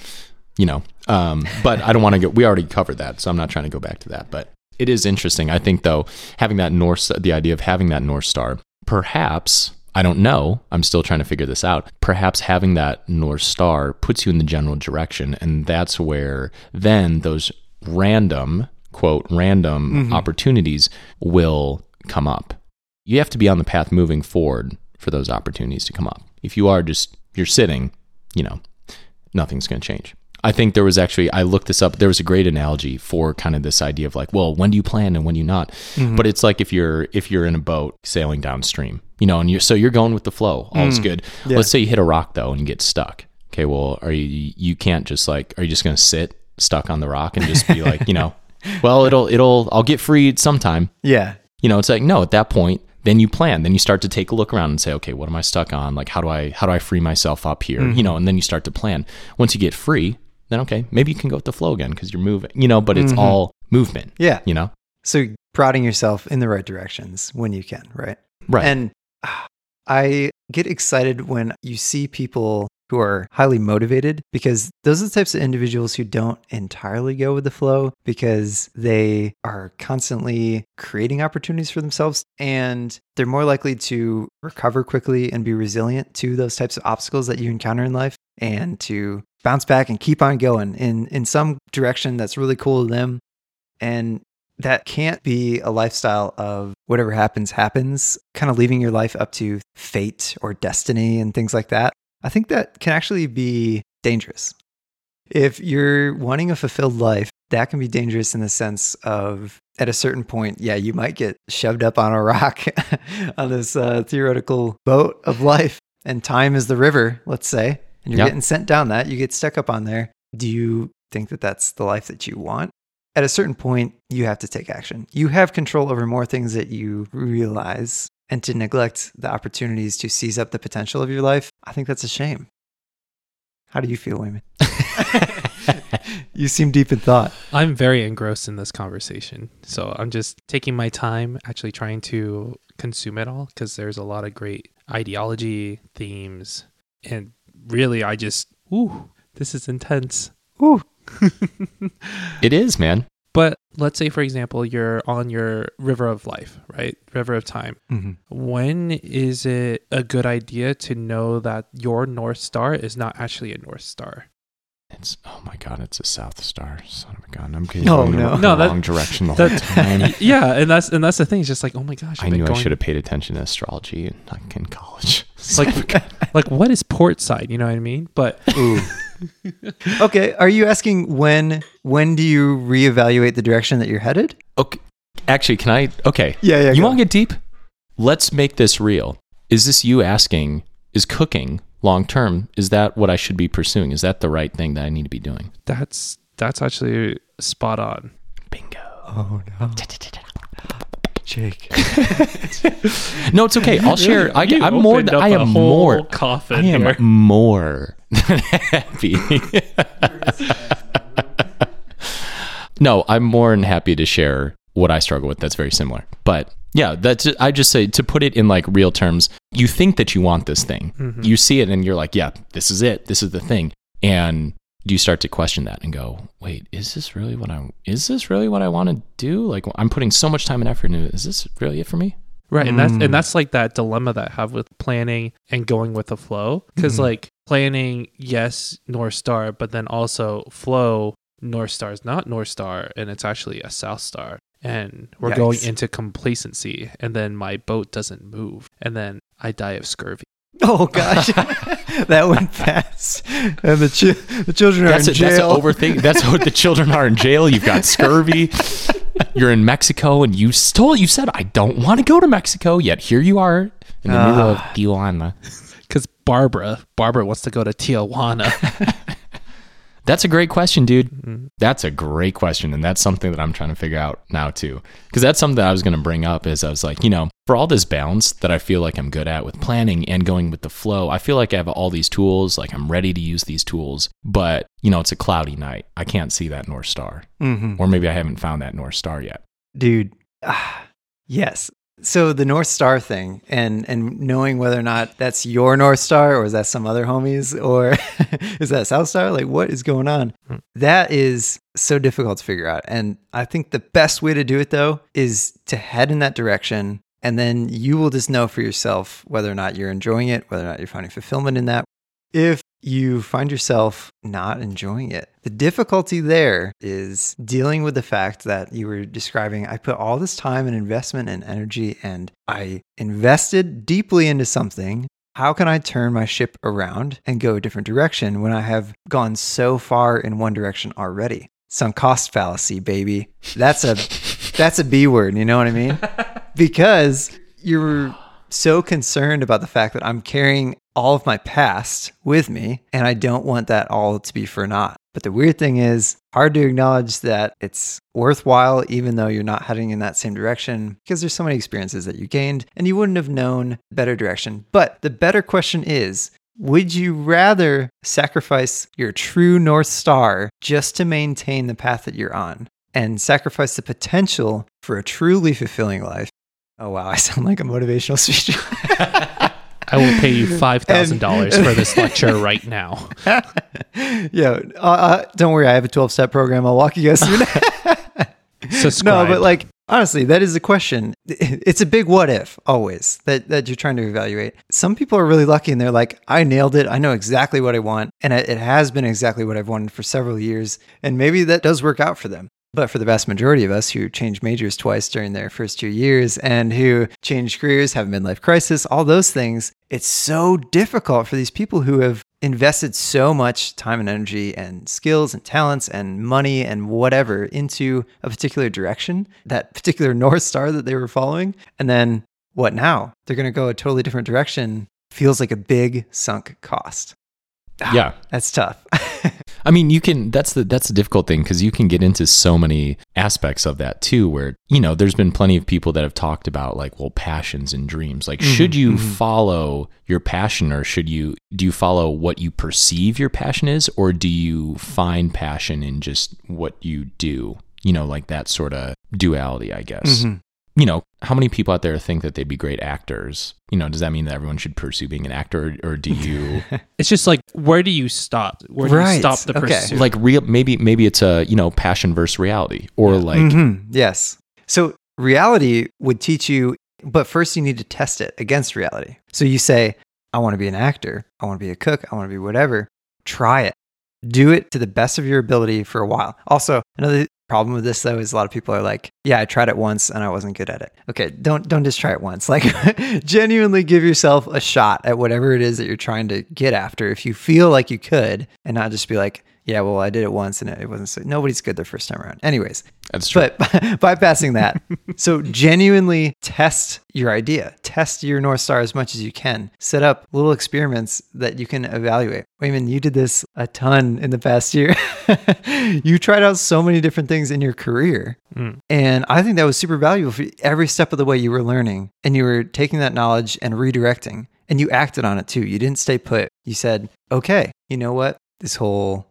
You know, um, but I don't want to go, we already covered that. So I'm not trying to go back to that. But it is interesting. I think, though, having that North, the idea of having that North Star, perhaps I don't know. I'm still trying to figure this out. Perhaps having that North Star puts you in the general direction. And that's where then those random, quote, random Mhm. opportunities will come up. You have to be on the path moving forward for those opportunities to come up. If you are just, you're sitting, you know, nothing's going to change. I think there was actually, I looked this up. There was a great analogy for kind of this idea of like, well, when do you plan and when do you not? Mm-hmm. But it's like if you're if you're in a boat sailing downstream, you know, and you're so you're going with the flow, all's Mm. good. Yeah. Let's say you hit a rock though and you get stuck. Okay, well, are you you can't just like are you just gonna sit stuck on the rock and just be like, you know, well, it'll it'll I'll get freed sometime. Yeah. You know, it's like no, at that point, then you plan. Then you start to take a look around and say, okay, what am I stuck on? Like how do I how do I free myself up here? Mm-hmm. You know, and then you start to plan. Once you get free, then okay, maybe you can go with the flow again because you're moving. You know, but it's Mhm. all movement. Yeah. You know, So prodding yourself in the right directions when you can, right? right? And ah, I get excited when you see people who are highly motivated because those are the types of individuals who don't entirely go with the flow because they are constantly creating opportunities for themselves and they're more likely to recover quickly and be resilient to those types of obstacles that you encounter in life and to bounce back and keep on going in in some direction that's really cool to them and that can't be a lifestyle of whatever happens, happens, kind of leaving your life up to fate or destiny and things like that. I think that can actually be dangerous. If you're wanting a fulfilled life, that can be dangerous in the sense of at a certain point, yeah, you might get shoved up on a rock on this uh, theoretical boat of life, and time is the river, let's say, and you're Yeah. getting sent down that. You get stuck up on there. Do you think that that's the life that you want? at a certain point, you have to take action. You have control over more things that you realize, and to neglect the opportunities to seize up the potential of your life, I think that's a shame. How do you feel, Wayman? you seem deep in thought. I'm very engrossed in this conversation. So I'm just taking my time actually trying to consume it all because there's a lot of great ideology, themes, and really I just, ooh, this is intense. Ooh. it is, man. But let's say, for example, you're on your river of life, right? River of time. Mm-hmm. When is it a good idea to know that your North Star is not actually a North Star? It's oh my god, it's a South Star. Son of a gun. I'm getting Oh, going the no. wrong- No, that- wrong direction the whole that- time. yeah, and that's and that's the thing. It's just like, oh my gosh, I I've been knew I should have paid attention to astrology in, like in college. like like what is port side? You know what I mean? But Ooh. okay. Are you asking when when do you reevaluate the direction that you're headed? okay, actually, can I? Okay, Yeah, yeah. you want to get deep? Let's make this real. Is this you asking? Is cooking long term? Is that what I should be pursuing? Is that the right thing that I need to be doing? that's that's actually spot on. Bingo. Oh no, Jake. No, it's okay. I'll share. I, I'm more. up I am more. coffin I am here. more than happy. no, I'm more than happy to share what I struggle with. That's very similar. But yeah, that's I just say to put it in like real terms. You think that you want this thing. Mhm. You see it and you're like, yeah, this is it. This is the thing. And you start to question that and go, wait, is this really what I is this really what I want to do? Like I'm putting so much time and effort into it. Is this really it for me? Right, and that's Mm. and that's like that dilemma that I have with planning and going with the flow. Because Mhm. like planning, yes, North Star, but then also flow, North Star is not North Star, and it's actually a South Star. And we're going into complacency, and then my boat doesn't move, and then I die of scurvy. Oh gosh, that went fast. And the chi- the children are in a, that's an jail. overthink. That's what the children are in jail. You've got scurvy. You're in Mexico, and you told you said I don't want to go to Mexico. Yet here you are in the middle of Ah. Tijuana. Because Barbara, Barbara wants to go to Tijuana. That's a great question, dude. Mhm. That's a great question, and that's something that I'm trying to figure out now too. Because that's something that I was going to bring up. Is I was like, you know, for all this balance that I feel like I'm good at with planning and going with the flow, I feel like I have all these tools. Like I'm ready to use these tools, but you know, it's a cloudy night. I can't see that north star, Mhm. or maybe I haven't found that north star yet. dude. ah, yes. So the North Star thing, and and knowing whether or not that's your North Star or is that some other homies or is that South Star? Like, what is going on? Hmm. That is so difficult to figure out. And I think the best way to do it though is to head in that direction, and then you will just know for yourself whether or not you're enjoying it, whether or not you're finding fulfillment in that. If you find yourself not enjoying it. The difficulty there is dealing with the fact that you were describing I put all this time and investment and energy and I invested deeply into something. How can I turn my ship around and go a different direction when I have gone so far in one direction already? Sunk cost fallacy, baby. That's a that's a B word, you know what I mean? Because you're so concerned about the fact that I'm carrying all of my past with me and I don't want that all to be for naught. But the weird thing is, hard to acknowledge that it's worthwhile even though you're not heading in that same direction because there's so many experiences that you gained and you wouldn't have known better direction. But the better question is, would you rather sacrifice your true North Star just to maintain the path that you're on and sacrifice the potential for a truly fulfilling life? Oh, wow. I sound like a motivational speech. I will pay you five thousand dollars for this lecture right now. yeah. Uh, uh, don't worry. I have a 12 step program. I'll walk you guys through that. Subscribe. No, but like, honestly, that is a question. It's a big what if always that, that you're trying to evaluate. Some people are really lucky and they're like, I nailed it. I know exactly what I want. And it has been exactly what I've wanted for several years. And maybe that does work out for them. But for the vast majority of us who change majors twice during their first two years and who change careers, have a midlife crisis, all those things, it's so difficult for these people who have invested so much time and energy and skills and talents and money and whatever into a particular direction, that particular North Star that they were following. And then what now? They're going to go a totally different direction. Feels like a big sunk cost. Yeah. That's tough. I mean, you can. That's the that's the difficult thing because you can get into so many aspects of that too. Where you know, there's been plenty of people that have talked about like, well, passions and dreams. Like, should you mhm. follow your passion, or should you do you follow what you perceive your passion is, or do you find passion in just what you do? You know, like that sort of duality, I guess. Mhm. You know, how many people out there think that they'd be great actors? You know, does that mean that everyone should pursue being an actor, or, or do you? it's just like where do you stop? Where do Right. you stop the Okay. pursuit? like real maybe maybe it's a you know passion versus reality or Yeah. like Mhm. Yes. So reality would teach you, but first you need to test it against reality. So you say, I want to be an actor. I want to be a cook. I want to be whatever. Try it. do it to the best of your ability for a while. Also, another problem with this though is a lot of people are like, yeah, I tried it once and I wasn't good at it. Okay, don't don't just try it once. Like genuinely give yourself a shot at whatever it is that you're trying to get after if you feel like you could and not just be like, yeah, well, I did it once and it wasn't so nobody's good their first time around. Anyways, That's true. but bypassing that, so genuinely test your idea, test your North Star as much as you can. Set up little experiments that you can evaluate. Wayman, you did this a ton in the past year. you tried out so many different things in your career. Mm. And I think that was super valuable for every step of the way you were learning and you were taking that knowledge and redirecting. And you acted on it too. You didn't stay put. You said, okay, you know what? This whole,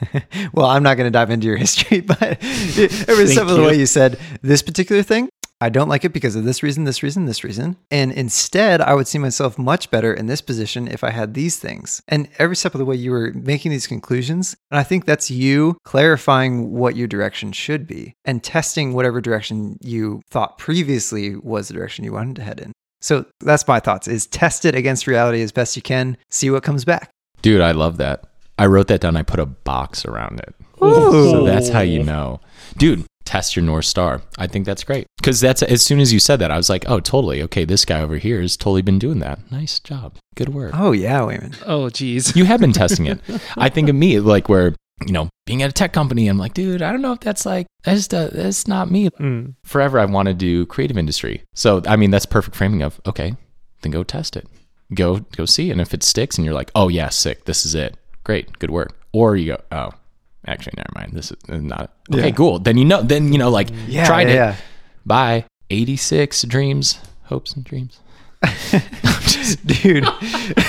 well, I'm not going to dive into your history, but every step of the way you said, this particular thing, I don't like it because of this reason, this reason, this reason. And instead, I would see myself much better in this position if I had these things. And every step of the way, you were making these conclusions. And I think that's you clarifying what your direction should be and testing whatever direction you thought previously was the direction you wanted to head in. So that's my thoughts is test it against reality as best you can, see what comes back. Dude, I love that. I wrote that down. I put a box around it. Ooh. So that's how you know. Dude, test your North Star. I think that's great. Because that's as soon as you said that, I was like, oh, totally. Okay, this guy over here has totally been doing that. Nice job. Good work. Oh, yeah, Wayman. Oh, geez. You have been testing it. I think of me, like, where, you know, being at a tech company, I'm like, dude, I don't know if that's like, that's, uh, that's not me. Mm. Forever, I want to do creative industry. So, I mean, that's perfect framing of, okay, then go test it. Go, go see. And if it sticks and you're like, oh, yeah, sick, this is it. Great, good work. Or you go, oh, actually, never mind. This is uh, not okay. Yeah. Cool. Then you know. Then you know. Like Yeah, tried yeah, it. yeah. Bye. Eighty six dreams, hopes, and dreams. Dude.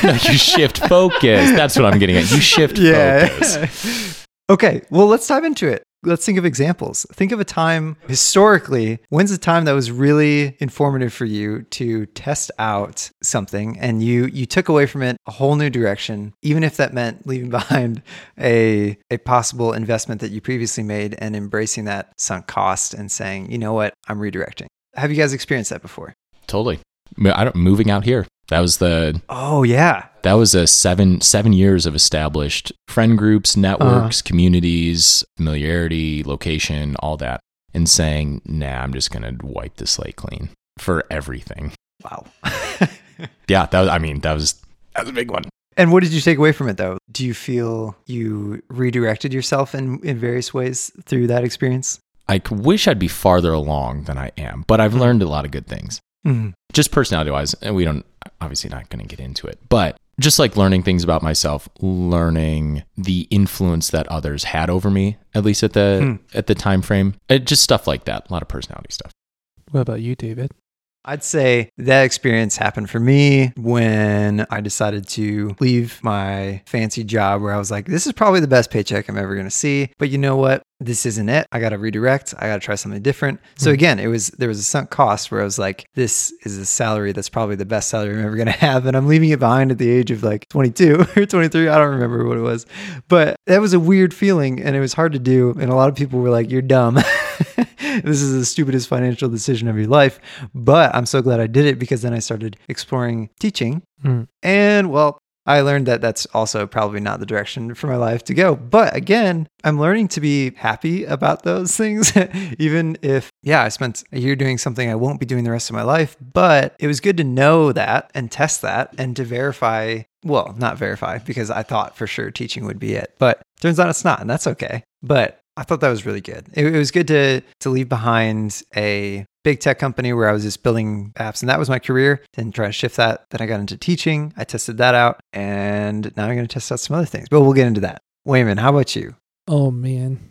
No, you shift focus. That's what I'm getting at. You shift focus. okay, well, let's dive into it. Let's think of examples. Think of a time historically. When's a time that was really informative for you to test out something and you you took away from it a whole new direction, even if that meant leaving behind a a possible investment that you previously made and embracing that sunk cost and saying, you know what, I'm redirecting. Have you guys experienced that before? Totally. I don't, moving out here. That was the Oh yeah. that was a seven seven years of established friend groups, networks, uh-huh. communities, familiarity, location, all that, and saying, nah, I'm just gonna wipe the slate clean for everything. Wow. Yeah, that was. I mean, that was that was a big one. And what did you take away from it though? Do you feel you redirected yourself in, in various ways through that experience? I wish I'd be farther along than I am, but I've mm-hmm. learned a lot of good things. Mm. Just personality wise, and we don't obviously not going to get into it, but just like learning things about myself, learning the influence that others had over me, at least at the at the time frame, it, just stuff like that. A lot of personality stuff. What about you, David? I'd say that experience happened for me when I decided to leave my fancy job where I was like, this is probably the best paycheck I'm ever going to see. But you know what? This isn't it. I got to redirect. I got to try something different. So again, it was there was a sunk cost where I was like, this is a salary that's probably the best salary I'm ever going to have. And I'm leaving it behind at the age of like 22 or 23. I don't remember what it was. But that was a weird feeling and it was hard to do. And a lot of people were like, you're dumb. this is the stupidest financial decision of your life. But I'm so glad I did it because then I started exploring teaching. Mm. And well, I learned that that's also probably not the direction for my life to go. But again, I'm learning to be happy about those things, even if, yeah, I spent a year doing something I won't be doing the rest of my life. But it was good to know that and test that and to verify. Well, not verify because I thought for sure teaching would be it, but turns out it's not, and that's okay. But I thought that was really good. It, it was good to to leave behind a big tech company where I was just building apps, and that was my career. Then try to shift that. Then I got into teaching. I tested that out, and now I'm going to test out some other things. But we'll get into that. Wayman, how about you? Oh man.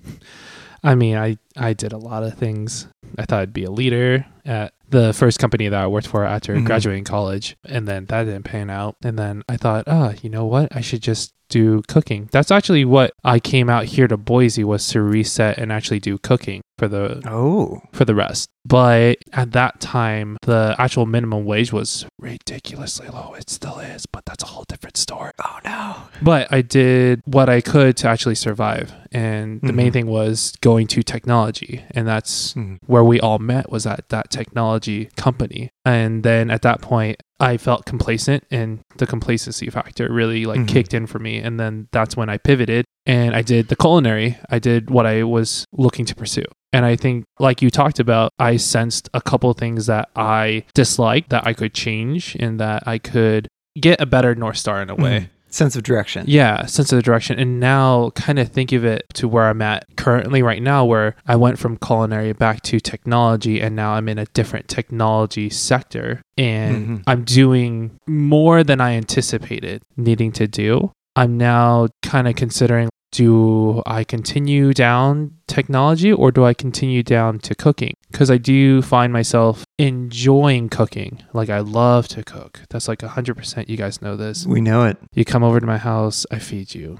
I mean, I I did a lot of things. I thought I'd be a leader at the first company that I worked for after Mhm. graduating college, and then that didn't pan out. And then I thought, ah, you know what? I should just do cooking. That's actually what I came out here to Boise was to reset and actually do cooking for the Oh, for the rest. But at that time, the actual minimum wage was ridiculously low. It still is, but that's a whole different story. oh no. But I did what I could to actually survive. And the main Mhm. thing was going to technology. And that's Mhm. where we all met was at that technology company. And then at that point, I felt complacent and the complacency factor really like Mhm. kicked in for me. And then that's when I pivoted and I did the culinary. I did what I was looking to pursue. And I think, like you talked about, I sensed a couple things that I disliked that I could change and that I could get a better North Star in a way. Mm. Sense of direction. Yeah, sense of direction. And now kind of think of it to where I'm at currently right now, where I went from culinary back to technology and now I'm in a different technology sector and Mhm. I'm doing more than I anticipated needing to do. I'm now kind of considering do I continue down technology or do I continue down to cooking? Because I do find myself enjoying cooking. Like I love to cook. That's like 100%. You guys know this. We know it. You come over to my house, I feed you.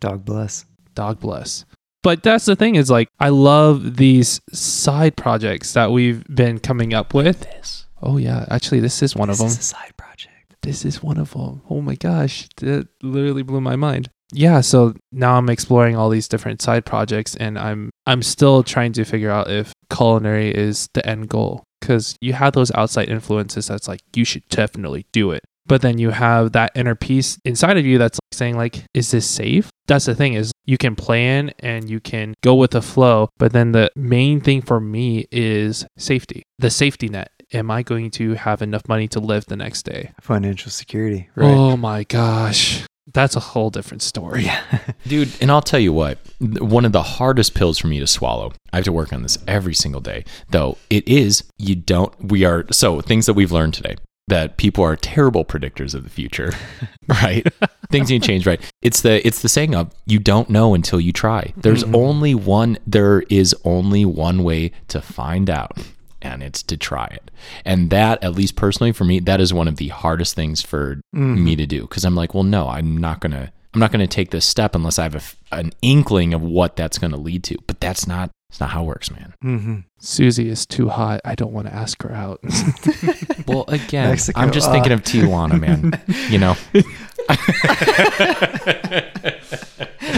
Dog bless. Dog bless. But that's the thing is like I love these side projects that we've been coming up with. This. Oh yeah, actually this is one this of is them. a side project. This is one of them. Oh my gosh, that literally blew my mind. Yeah, so now I'm exploring all these different side projects and I'm I'm still trying to figure out if culinary is the end goal cuz you have those outside influences that's like you should definitely do it. But then you have that inner piece inside of you that's like saying like is this safe? That's the thing is you can plan and you can go with the flow, but then the main thing for me is safety. The safety net. Am I going to have enough money to live the next day? Financial security. Right. Oh my gosh. That's a whole different story. yeah. Dude, and I'll tell you what, one of the hardest pills for me to swallow, I have to work on this every single day, though it is, you don't, we are, so things that we've learned today, that people are terrible predictors of the future, right? things need to change, right? It's the, it's the saying of, you don't know until you try. There's Mhm. only one, there is only one way to find out. And it's to try it. And that, at least personally for me, that is one of the hardest things for Mhm. me to do because I'm like, well, no, I'm not gonna, I'm not gonna take this step unless I have a f an inkling of what that's gonna lead to. But that's not, it's not how it works, man. Mhm. Susie is too hot. I don't want to ask her out. Well, again, Mexico, I'm just uh. thinking of Tijuana, man. you know,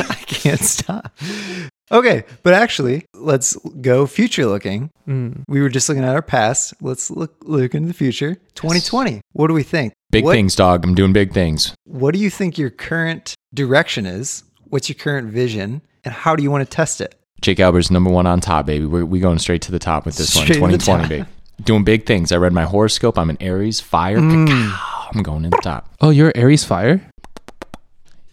I can't stop. Okay, but actually, let's go future looking. Mm. We were just looking at our past. Let's look look into the future. 2020. What do we think? big what, things, dog. I'm doing big things. What do you think your current direction is? What's your current vision? And how do you want to test it? Jake Albert's number one on top, baby. We're we going straight to the top with this Straight one. 2020, baby. Doing big things. I read my horoscope. I'm an Aries, fire, Mm. I'm going in the top. Oh, you're Aries fire?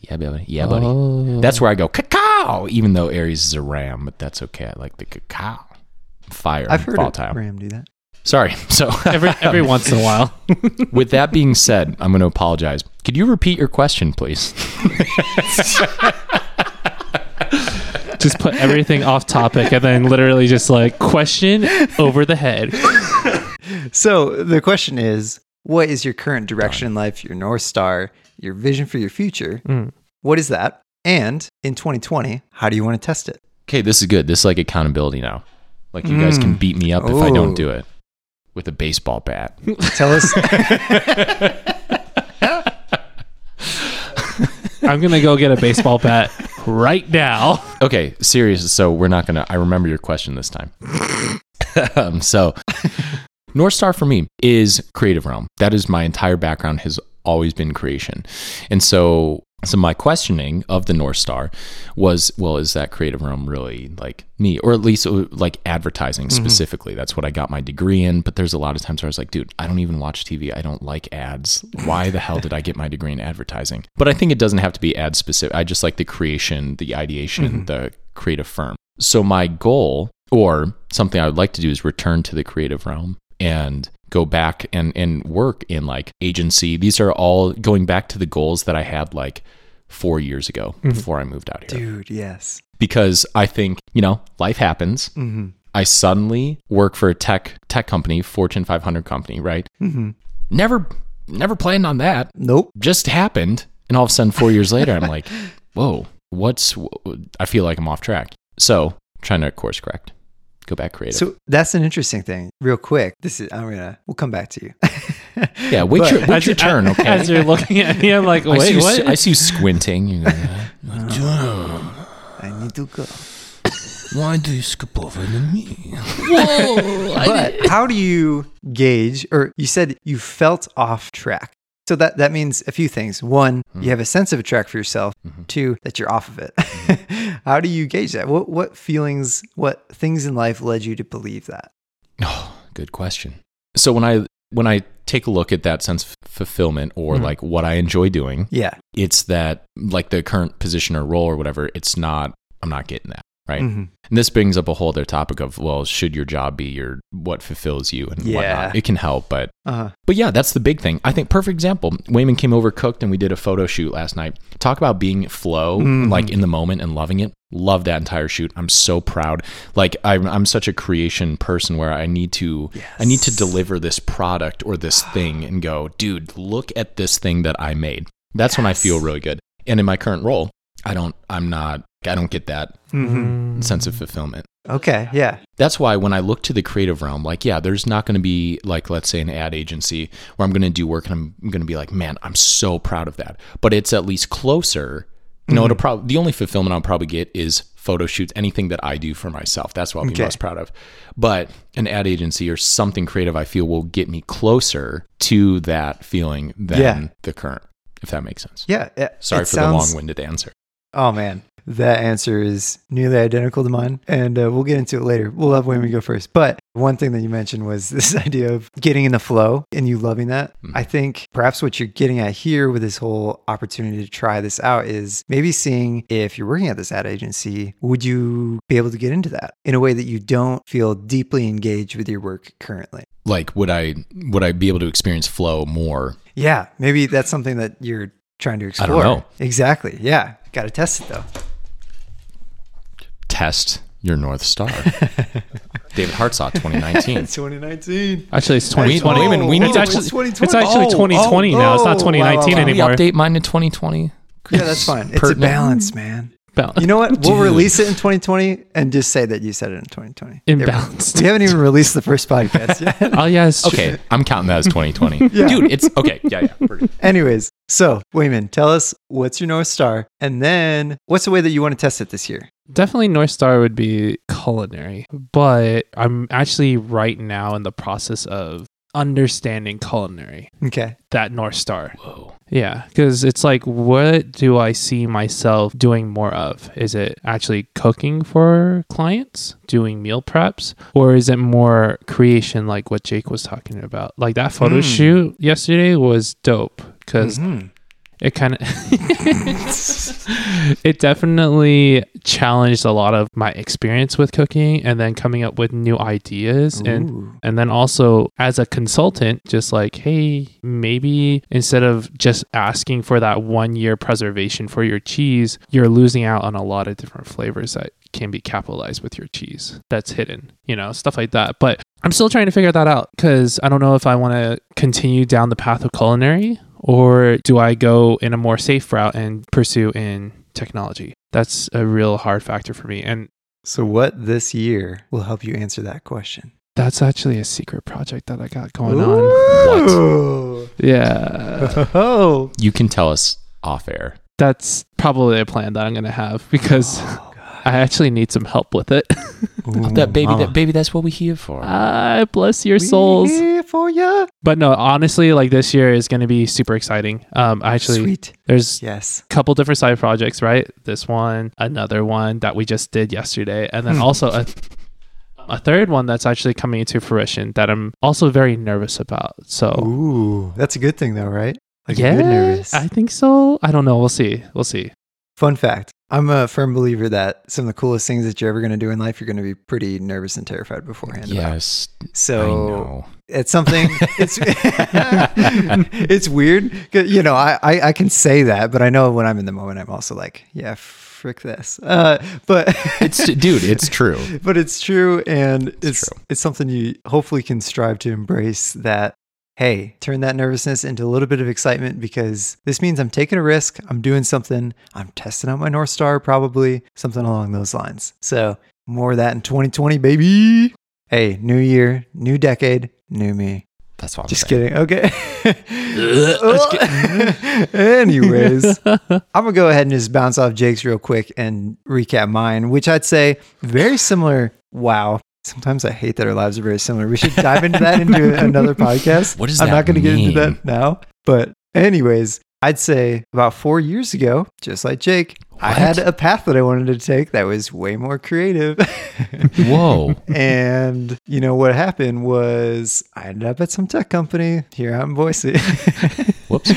Yeah, buddy. Yeah, buddy. Oh. That's where I go cacao. Oh, even though Aries is a ram, but that's okay. I like the cacao. Fire. I've heard volatile. of Ram do that. Sorry. So every every once in a while. with that being said, I'm going to apologize. Could you repeat your question, please? just put everything off topic and then literally just like question over the head. So the question is, what is your current direction in life? Your north star, your vision for your future. Mm. What is that? And in 2020, how do you want to test it? Okay, this is good. This is like accountability now. Like you guys can Mm. beat me up if I don't do it with a baseball bat. Tell us. I'm gonna go get a baseball bat right now. Okay, serious. So we're not gonna. I remember your question this time. um, so, North Star for me is creative realm. That is my entire background has always been creation, and so so my questioning of the North Star was, well, is that creative realm really like me, or at least uh, like advertising specifically? That's what I got my degree in. But there's a lot of times where I was like, dude, I don't even watch TV. I don't like ads. Why the hell did I get my degree in advertising? But I think it doesn't have to be ad specific. I just like the creation, the ideation, the creative firm. So my goal, or something I would like to do, is return to the creative realm and go back and and work in like agency. These are all going back to the goals that I had like four years ago before I moved out here. Dude, yes. Because I think you know life happens. Mm-hmm. I suddenly work for a tech tech company, Fortune 500 company, right? Mm-hmm. Never never planned on that. Nope. Just happened, and all of a sudden, four years later, I'm like, whoa, what's? I feel like I'm off track. So trying to course correct, go back creative. So that's an interesting thing. Real quick, this is I'm gonna. We'll come back to you. yeah, wait But- your, wait your turn, okay? As you're looking at me, I'm like, I see, wait, you. I see you squinting. You go, uh, I need to go. Why do you skip over to me? But how do you gauge? Or you said you felt off track. So that that means a few things. One, Hmm. you have a sense of a track for yourself. Mhm. Two, that you're off of it. How do you gauge that? What what feelings, what things in life led you to believe that? Oh, good question. So when I when I take a look at that sense of fulfillment or Mhm. like what I enjoy doing, Yeah. it's that like the current position or role or whatever, it's not I'm not getting that. Right. Mhm. And this brings up a whole other topic of well, should your job be your what fulfills you and Yeah. whatnot. It can help, but Uh-huh. but yeah, that's the big thing. I think perfect example. Wayman came over, cooked, and we did a photo shoot last night. Talk about being flow, Mhm. like in the moment and loving it. Love that entire shoot. I'm so proud. Like I'm, I'm such a creation person where I need to, I need to deliver this product or this thing and go, dude, look at this thing that I made. That's when I feel really good. And in my current role, I don't, I'm not, I don't get that Mhm. sense of fulfillment. Okay. Yeah. That's why when I look to the creative realm, like, yeah, there's not going to be like, let's say, an ad agency where I'm going to do work and I'm going to be like, man, I'm so proud of that. But it's at least closer. You know, it'll probably the only fulfillment I'll probably get is photo shoots, anything that I do for myself. That's what I'll be Okay. most proud of. But an ad agency or something creative, I feel will get me closer to that feeling than Yeah. the current, if that makes sense. Yeah. it- Sorry it for sounds- the long-winded answer. Oh man, that answer is nearly identical to mine, and uh, we'll get into it later. We'll have Wayman go first. But one thing that you mentioned was this idea of getting in the flow and you loving that. Mhm. I think perhaps what you're getting at here with this whole opportunity to try this out is maybe seeing if you're working at this ad agency, would you be able to get into that in a way that you don't feel deeply engaged with your work currently? Like, would I would I be able to experience flow more? Yeah, maybe that's something that you're trying to explore. I don't know. Exactly. Yeah, got to test it though. Test your North Star. David Hartsock, 2019. 2019. Actually, it's 2020. wait a minute, we it's need to- actually, it's 2020. it's actually Oh, 2020 oh, now. It's not oh, 2019 wow, wow, wow. Can we anymore. update mine to 2020? Yeah, that's fine. It's a balance, man. Balance. You know what? We'll Dude. release it in 2020 and just say that you said it in 2020. Imbalanced. We haven't even released the first podcast yet. Oh yeah, it's. Okay, I'm counting that as 2020. Yeah. Dude, it's okay. Yeah, yeah. Anyways, so Wayman, tell us what's your North Star and then what's the way that you want to test it this year? Definitely North Star would be culinary, but I'm actually right now in the process of understanding culinary. Okay. That North Star. Whoa. Yeah, because it's like, what do I see myself doing more of? Is it actually cooking for clients, doing meal preps, or is it more creation like what Jake was talking about? Like that photo Hmm. shoot yesterday was dope because Mhm. it kind of it definitely challenged a lot of my experience with cooking and then coming up with new ideas and and then also as a consultant just like hey maybe instead of just asking for that one year preservation for your cheese you're losing out on a lot of different flavors that can be capitalized with your cheese that's hidden you know stuff like that but i'm still trying to figure that out because i don't know if i want to continue down the path of culinary or do I go in a more safe route and pursue in technology? That's a real hard factor for me. And So what this year will help you answer that question? that's actually a secret project that I got going on. Ooh. Yeah. Oh. You can tell us off air. That's probably a plan that I'm going to have because Oh, I actually need some help with it. Ooh, that baby, mama. that baby, that's what we here for. I bless your We souls. here for ya. But no, honestly, like this year is going to be super exciting. Um, actually, Sweet. there's Yes. couple different side projects, right? This one, another one that we just did yesterday, and then Hmm. also a a third one that's actually coming into fruition that I'm also very nervous about. So Ooh, that's a good thing though, right? Like yeah, a good nervous. I think so. I don't know. We'll see. We'll see. Fun fact. I'm a firm believer that some of the coolest things that you're ever going to do in life, you're going to be pretty nervous and terrified beforehand. about. yes, I So know. it's something, it's, it's weird. You know, I, I, I can say that, but I know when I'm in the moment, I'm also like, yeah, frick this. Uh, but It's dude, it's true. but it's true and it's true. it's something you hopefully can strive to embrace that hey turn that nervousness into a little bit of excitement because this means i'm taking a risk i'm doing something i'm testing out my north star probably something along those lines so more of that in 2020 baby hey new year new decade new me That's what I'm just saying. kidding okay anyways I'm gonna go ahead and just bounce off Jake's real quick and recap mine, which I'd say very similar. Wow. Sometimes I hate that our lives are very similar. We should dive into that into another podcast. What does I'm not gonna get into that now, but Anyways, I'd say about four years ago, just like Jake, I had a path that I wanted to take that was way more creative. Whoa. and you know what happened was I ended up at some tech company here out in Boise. Whoops.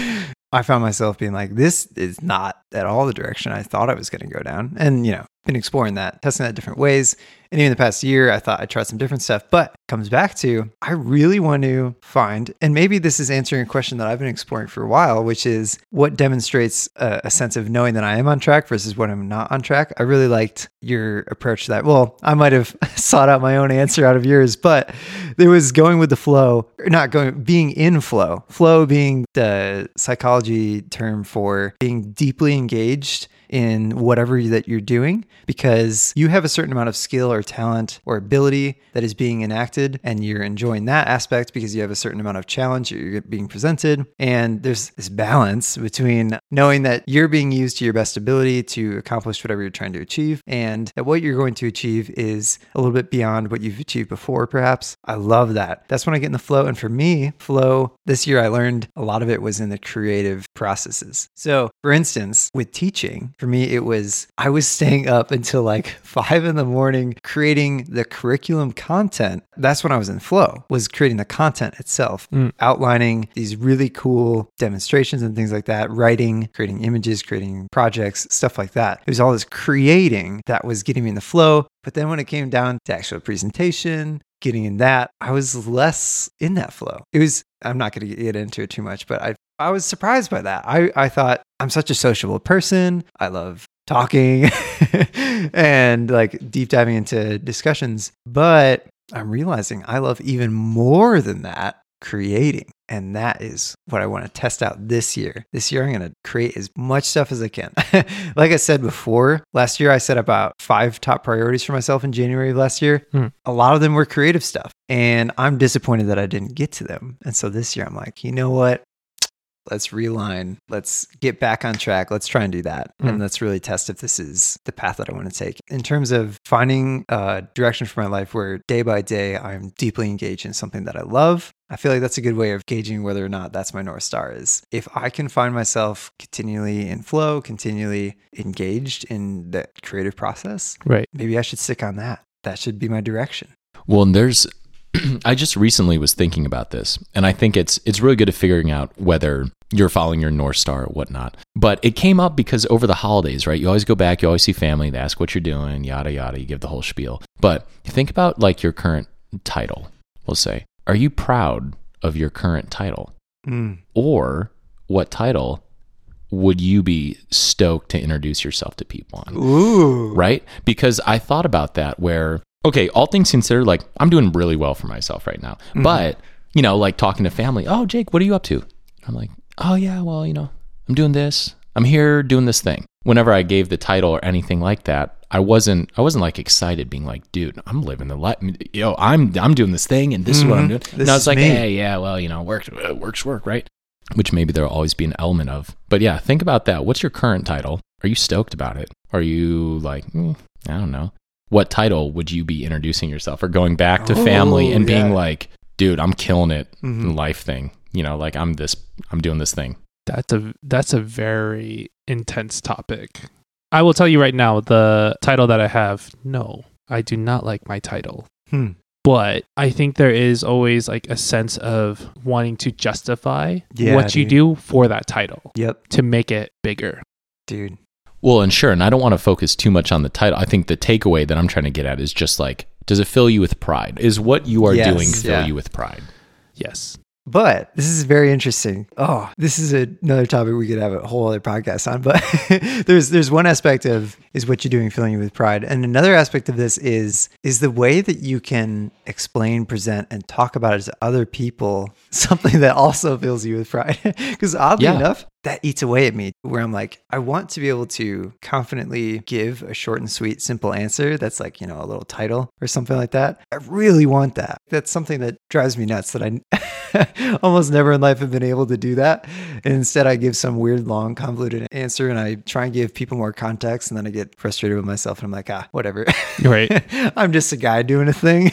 I found myself being like, this is not at all the direction I thought I was going to go down. And, you know, been exploring that, testing that different ways. And even the past year, I thought I'd try some different stuff, but comes back to I really want to find, and maybe this is answering a question that I've been exploring for a while, which is what demonstrates a, a sense of knowing that I am on track versus when I'm not on track. I really liked your approach to that. Well, I might have sought out my own answer out of yours, but there was going with the flow, not going, being in flow. Flow being the psychology term for being deeply engaged in whatever that you're doing because you have a certain amount of skill or talent or ability that is being enacted and you're enjoying that aspect because you have a certain amount of challenge that you're being presented. And there's this balance between knowing that you're being used to your best ability to accomplish whatever you're trying to achieve and that what you're going to achieve is a little bit beyond what you've achieved before perhaps. I love that. That's when i get in the flow. And for me flow this year i learned a lot of it was in the creative processes. So for instance with teaching for me it was i was staying up until like five in the morning creating the curriculum content. That's when i was in flow was creating the content itself Mm. outlining these really cool demonstrations and things like that writing creating images creating projects stuff like that. It was all this creating that was getting me in the flow. But then when it came down to actual presentation getting in that i was less in that flow. It was i'm not going to get into it too much but i I was surprised by that. I, I thought I'm such a sociable person. I love talking and like deep diving into discussions. But I'm realizing I love even more than that creating. And that is what I want to test out this year. This year, I'm going to create as much stuff as I can. like I said before, last year I set about five top priorities for myself in January of last year. Hmm. A lot of them were creative stuff. And I'm disappointed that I didn't get to them. And so this year, I'm like, you know what? Let's realign let's get back on track let's try and do that. Mm. and let's really test if this is the path that i want to take. In terms of finding a direction for my life where day by day i'm deeply engaged in something that i love i feel like that's a good way of gauging whether or not that's my north star is. If i can find myself continually in flow continually engaged in the creative process Right. maybe i should stick on that. That should be my direction. Well, and there's I just recently was thinking about this, and I think it's it's really good at figuring out whether you're following your north star or whatnot. But it came up because over the holidays, right? You always go back, you always see family, they ask what you're doing, yada yada. You give the whole spiel. But think about like your current title. We'll say, are you proud of your current title, Mm. or what title would you be stoked to introduce yourself to people on? ooh right? Because I thought about that where, okay, all things considered, like I'm doing really well for myself right now. But, you know, like talking to family, oh, Jake, what are you up to? I'm like, oh, yeah, well, you know, I'm doing this. I'm here doing this thing. Whenever I gave the title or anything like that, I wasn't I wasn't like excited being like, dude, I'm living the life. Yo, I'm I'm doing this thing and this is what I'm doing. This no, is it's like, me. hey, yeah, well, you know, works uh, works work, right? Which maybe there'll always be an element of. But yeah, think about that. What's your current title? Are you stoked about it? Are you like, "Hmm, I don't know. What title would you be introducing yourself or going back to family Oh, and being like, dude, I'm killing it Mhm. in life thing. You know, like I'm this, I'm doing this thing. That's a that's a very intense topic. I will tell you right now, the title that I have, no, I do not like my title. Hmm. But I think there is always like a sense of wanting to justify Yeah, what you do for that title Yep, to make it bigger. dude. Well, and sure, and I don't want to focus too much on the title. I think the takeaway that I'm trying to get at is just like, does it fill you with pride? Is what you are Yes, doing fill yeah. you with pride? Yes. But this is very interesting. Oh, this is another topic we could have a whole other podcast on. But there's there's one aspect of is what you're doing filling you with pride, and another aspect of this is is the way that you can explain, present, and talk about it to other people something that also fills you with pride. Because oddly Yeah. enough, that eats away at me. Where I'm like, I want to be able to confidently give a short and sweet, simple answer that's like you know a little title or something like that. I really want that. That's something that drives me nuts. That I almost never in life have been able to do that. And instead, I give some weird, long, convoluted answer, and I try and give people more context, and then I get frustrated with myself, and I'm like, ah, whatever. Right. I'm just a guy doing a thing.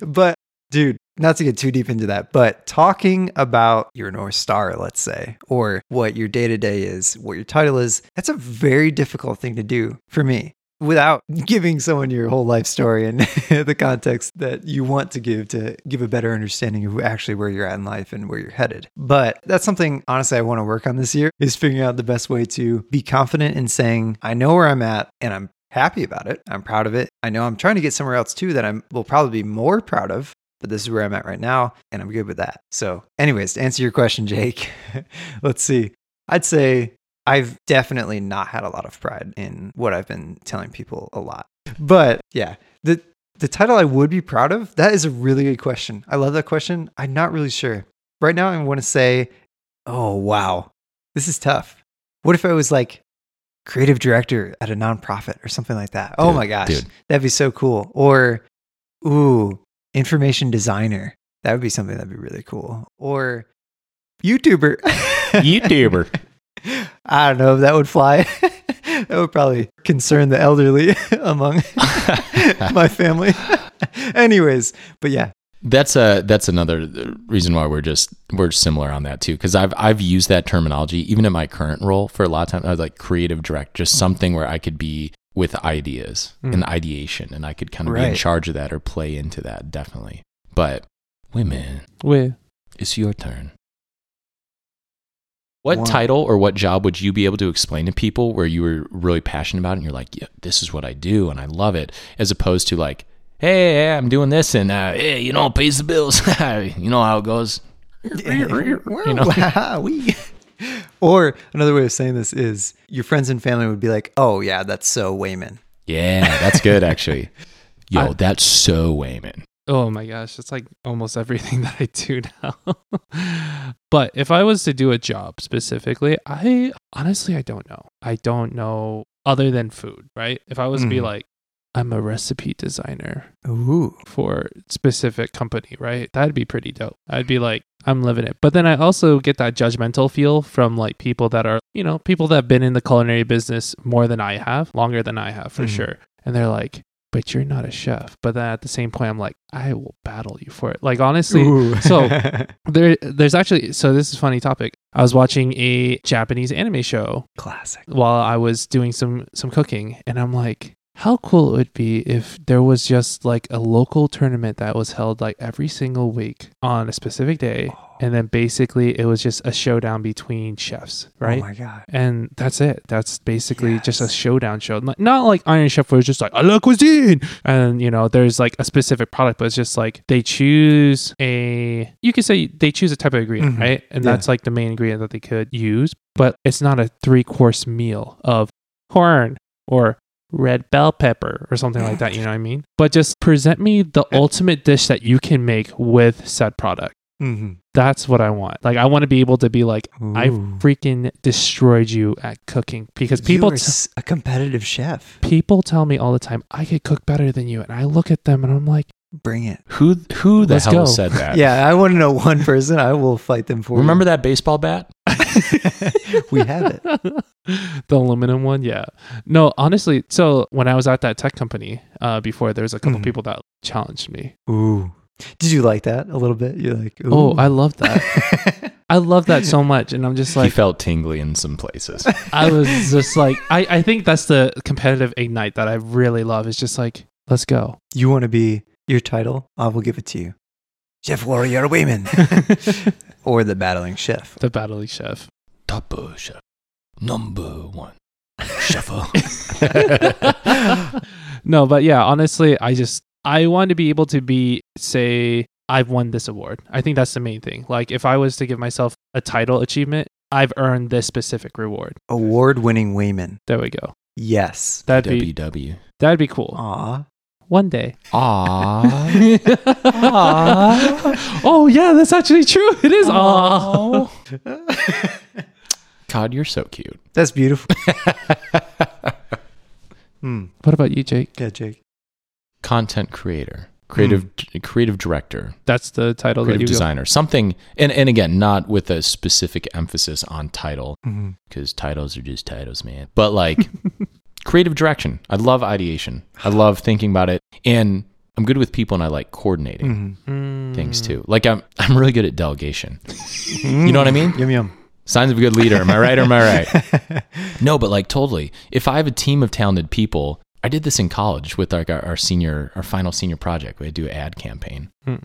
but dude, not to get too deep into that, but talking about your North Star, let's say, or what your day to day is, what your title is, that's a very difficult thing to do for me without giving someone your whole life story and the context that you want to give to give a better understanding of actually where you're at in life and where you're headed. But that's something honestly I want to work on this year is figuring out the best way to be confident in saying I know where I'm at and I'm happy about it. I'm proud of it. I know I'm trying to get somewhere else too that I will probably be more proud of, but this is where I'm at right now and I'm good with that. So, anyways, to answer your question, Jake, let's see. I'd say I've definitely not had a lot of pride in what I've been telling people a lot. But yeah, the the title I would be proud of, that is a really good question. I love that question. I'm not really sure. Right now I want to say, "Oh, wow. This is tough." What if I was like creative director at a nonprofit or something like that? oh Dude, my gosh. dude. That'd be so cool. Or ooh, information designer. That would be something that'd be really cool. Or YouTuber. YouTuber. I don't know if that would fly. that would probably concern the elderly among my family. Anyways, but yeah, That's a that's another reason why we're just we're similar on that too. Because I've I've used that terminology even in my current role for a lot of time. I was like creative direct, just something where I could be with ideas Mm. and ideation, and I could kind of be in charge of that or play into that definitely. But women, Wait, it's your turn. What One. title or what job would you be able to explain to people where you were really passionate about it and you're like, yeah, this is what I do and I love it, as opposed to like, hey, I'm doing this and uh, hey, you know, it pays the bills. you know how it goes. you know. Or another way of saying this is your friends and family would be like, "Oh yeah, that's so Wayman." yeah, that's good actually. Yo, I- that's so Wayman. Oh my gosh, it's like almost everything that I do now. but if I was to do a job specifically, I honestly I don't know. I don't know other than food, right? If I was to be Mhm. like I'm a recipe designer Ooh, for specific company, right? That'd be pretty dope. I'd be like, I'm living it. But then I also get that judgmental feel from like people that are, you know, people that have been in the culinary business more than I have, longer than I have for Mhm. sure. And they're like, but you're not a chef. But then at the same point, I'm like, I will battle you for it. Like honestly, so- there, there's actually. So this is a funny topic. I was watching a Japanese anime show classic. while I was doing some some cooking, and I'm like, how cool it would be if there was just like a local tournament that was held like every single week on a specific day, and then basically it was just a showdown between chefs, right? Oh my god. and that's it. That's basically just a showdown show. Not, not like Iron Chef where it's just like I love cuisine, and you know there's like a specific product, but it's just like they choose a. You could say they choose a type of ingredient, Mhm. right? And Yeah. that's like the main ingredient that they could use, but it's not a three course meal of corn or red bell pepper or something like that. You know what I mean? But just present me the ultimate dish that you can make with said product. Mm-hmm. That's what I want. Like I want to be able to be like I freaking destroyed you at cooking because people you are t- s- a competitive chef. people tell me all the time I could cook better than you, and I look at them and I'm like, Bring it. Who who the Let's hell go. said that? Yeah, I want to know one person. I will fight them for. Remember that baseball bat? You. we have it. the aluminum one, yeah. No, honestly, so when I was at that tech company uh, before, there was a couple Mhm. people that challenged me. Ooh. Did you like that a little bit? You're like, Oh. I love that. I love that so much, and I'm just he like, felt tingly in some places. I was just like, I, I think that's the competitive ignite that I really love. Is just like, let's go. you want to be your title? I will give it to you. Chef Warrior Wayman. or the battling chef. the battling chef. Top chef, number one chef. no, but yeah, honestly, I just I want to be able to be say I've won this award. I think that's the main thing. Like if I was to give myself a title achievement, I've earned this specific reward. Award winning Wayman. There we go. Yes. That'd be WW. that'd be cool. Aw. One day. Aww. oh yeah, that's actually true. It is. Aw. God, you're so cute. That's beautiful. Hmm. What about you, Jake? Yeah, Jake. Content creator, creative, creative director, That's the title creative that you go. designer. Something, and and again, not with a specific emphasis on title, hmm because titles are just titles, man. But like creative direction. I love ideation. I love thinking about it. And I'm good with people and I like coordinating Mhm. things Mm. too. Like I'm I'm really good at delegation. You know what I mean? Yum yum. Signs of a good leader. Am I right or am I right? no, but like totally. If I have a team of talented people, I did this in college with like our, our senior, our final senior project. We had to do an ad campaign. Hmm.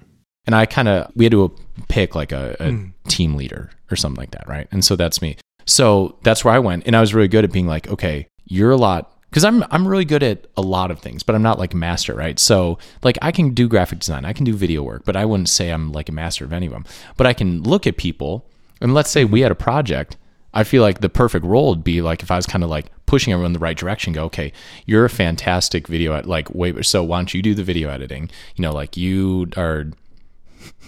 And I kind of, we had to pick like a, a Mm. team leader or something like that. Right. And so that's me. So that's where I went. And I was really good at being like, okay, you're a lot. Cause I'm, I'm really good at a lot of things, but I'm not like a master, right? So like I can do graphic design, I can do video work, but I wouldn't say I'm like a master of any of them. But I can look at people and let's say we mm-hmm. had a project I feel like the perfect role would be like if I was kind of like pushing everyone in the right direction, go, okay, you're a fantastic video at like wait, so why don't you do the video editing? You know, like you are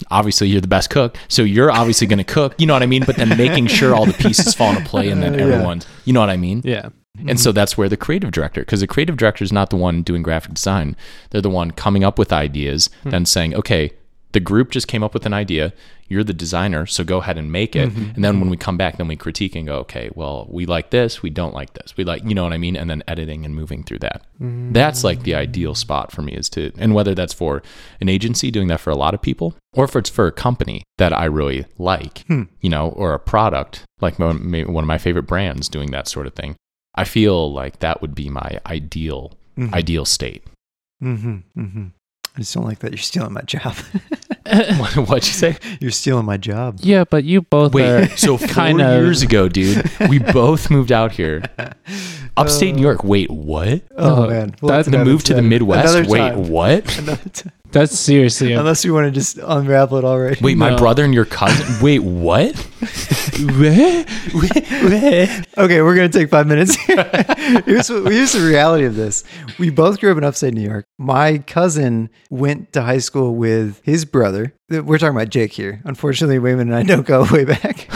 obviously you're the best cook, so you're obviously going to cook. You know what I mean? But then making sure all the pieces fall into play, and then everyone's, you know what I mean? Yeah. And so mm-hmm. that's where the creative director, because the creative director is not the one doing graphic design. They're the one coming up with ideas, hmm. then saying, okay, the group just came up with an idea. You're the designer, so go ahead and make it. Mm-hmm. And then when mm-hmm. we come back, then we critique and go, okay, well, we like this, we don't like this. We like, you know what I mean? And then editing and moving through that. That's like the ideal spot for me is to, and whether that's for an agency doing that for a lot of people, or if it's for a company that I really like, hmm. you know, or a product like one of my favorite brands doing that sort of thing. I feel like that would be my ideal Mhm. ideal state. Mm-hmm. Mm-hmm. I just don't like that you're stealing my job. What, what'd you say? you're stealing my job. Yeah, but you both are Wait, so four kind of years ago, dude, we both moved out here, upstate New York. Wait, what? Oh, Oh, man. that's The move to the Midwest. Wait, what? Another time. That's seriously. a- Unless you want to just unravel it already. Wait, my No. brother and your cousin. Wait, what? Okay, we're gonna take five minutes. here's what, here's the reality of this: we both grew up in upstate New York. My cousin went to high school with his brother. We're talking about Jake here. Unfortunately, Wayman and I don't go way back.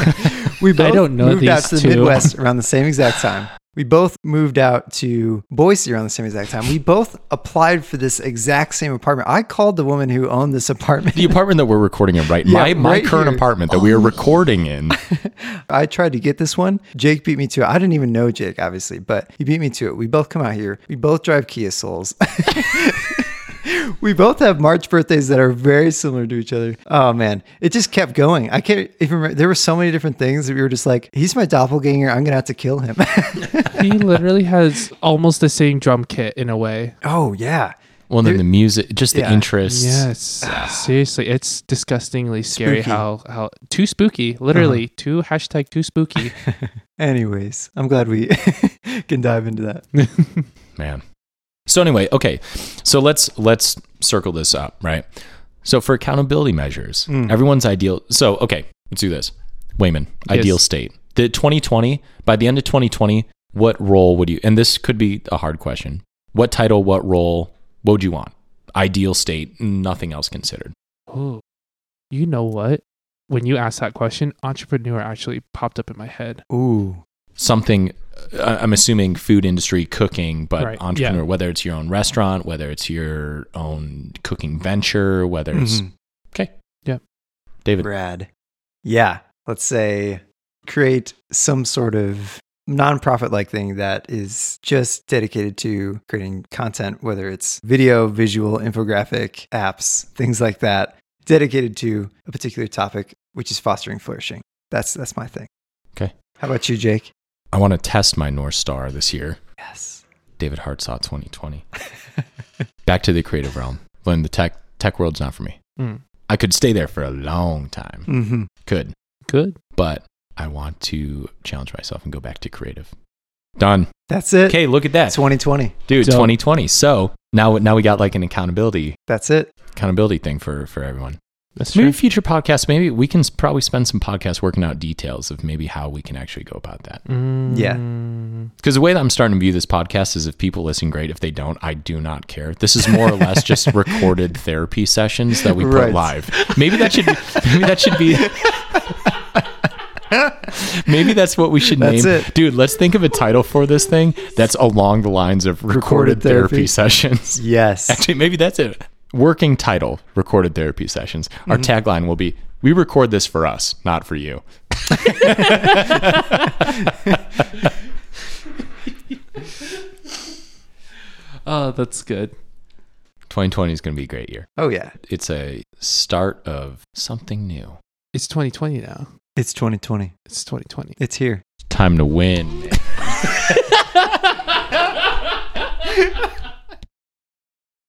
we both don't know moved out these to the two. Midwest around the same exact time. We both moved out to Boise around the same exact time. We both applied for this exact same apartment. I called the woman who owned this apartment. The apartment that we're recording in, right? Yeah, my my right current here. Oh. apartment that we are recording in. I tried to get this one. Jake beat me to it. I didn't even know Jake, obviously, but he beat me to it. We both come out here. We both drive Kia Souls. we both have March birthdays that are very similar to each other. Oh man, it just kept going. I can't even remember. There were so many different things that we were just like, he's my doppelganger. I'm gonna have to kill him. he literally has almost the same drum kit in a way. oh yeah. Well, then the music, just the Yeah. interests. Yes, seriously, it's disgustingly scary Spooky. how how too spooky. Literally, uh-huh. too hashtag too spooky. Anyways, I'm glad we can dive into that. man so anyway okay so let's let's circle this up right so for accountability measures Mm. everyone's ideal so okay let's do this wayman Yes. ideal state the 2020 by the end of 2020 what role would you and this could be a hard question what title what role what would you want ideal state nothing else considered oh, you know what? When you asked that question, entrepreneur actually popped up in my head. Ooh. Something uh, i'm assuming food industry cooking but Right, entrepreneur yeah. whether it's your own restaurant whether it's your own cooking venture whether it's Mhm. okay Yeah. david Brad. Yeah. Let's say create some sort of nonprofit like thing that is just dedicated to creating content, whether it's video, visual, infographic, apps, things like that, dedicated to a particular topic, which is fostering flourishing. That's that's my thing. Okay. How about you, Jake? I want to test my North Star this year. Yes. David Hartsaw 2020. Back to the creative realm. When the tech tech world's not for me. Mm, I could stay there for a long time. Mm-hmm. Could. good. But I want to challenge myself and go back to creative. Done. That's it. Okay, look at that. 2020. Dude, Dope. 2020. So now now we got like an accountability That's it. accountability thing for for everyone. That's Maybe true. future podcasts, maybe we can probably spend some podcasts working out details of maybe how we can actually go about that. Yeah. Mm, Because the way that I'm starting to view this podcast is if people listen, great. If they don't, I do not care. This is more or less just recorded therapy sessions that we put Right. live. Maybe that should maybe that should be Maybe that's what we should That's name. it. Dude, let's think of a title for this thing that's along the lines of recorded, Recorded therapy. therapy. sessions. Yes. Actually, maybe that's it. Working title, recorded therapy sessions. Our Mm-hmm. tagline will be we record this for us, not for you. oh, that's good. 2020 is going to be a great year. Oh yeah, It's a start of something new. It's 2020 now. it's 2020. It's 2020. It's here. Time to win. man.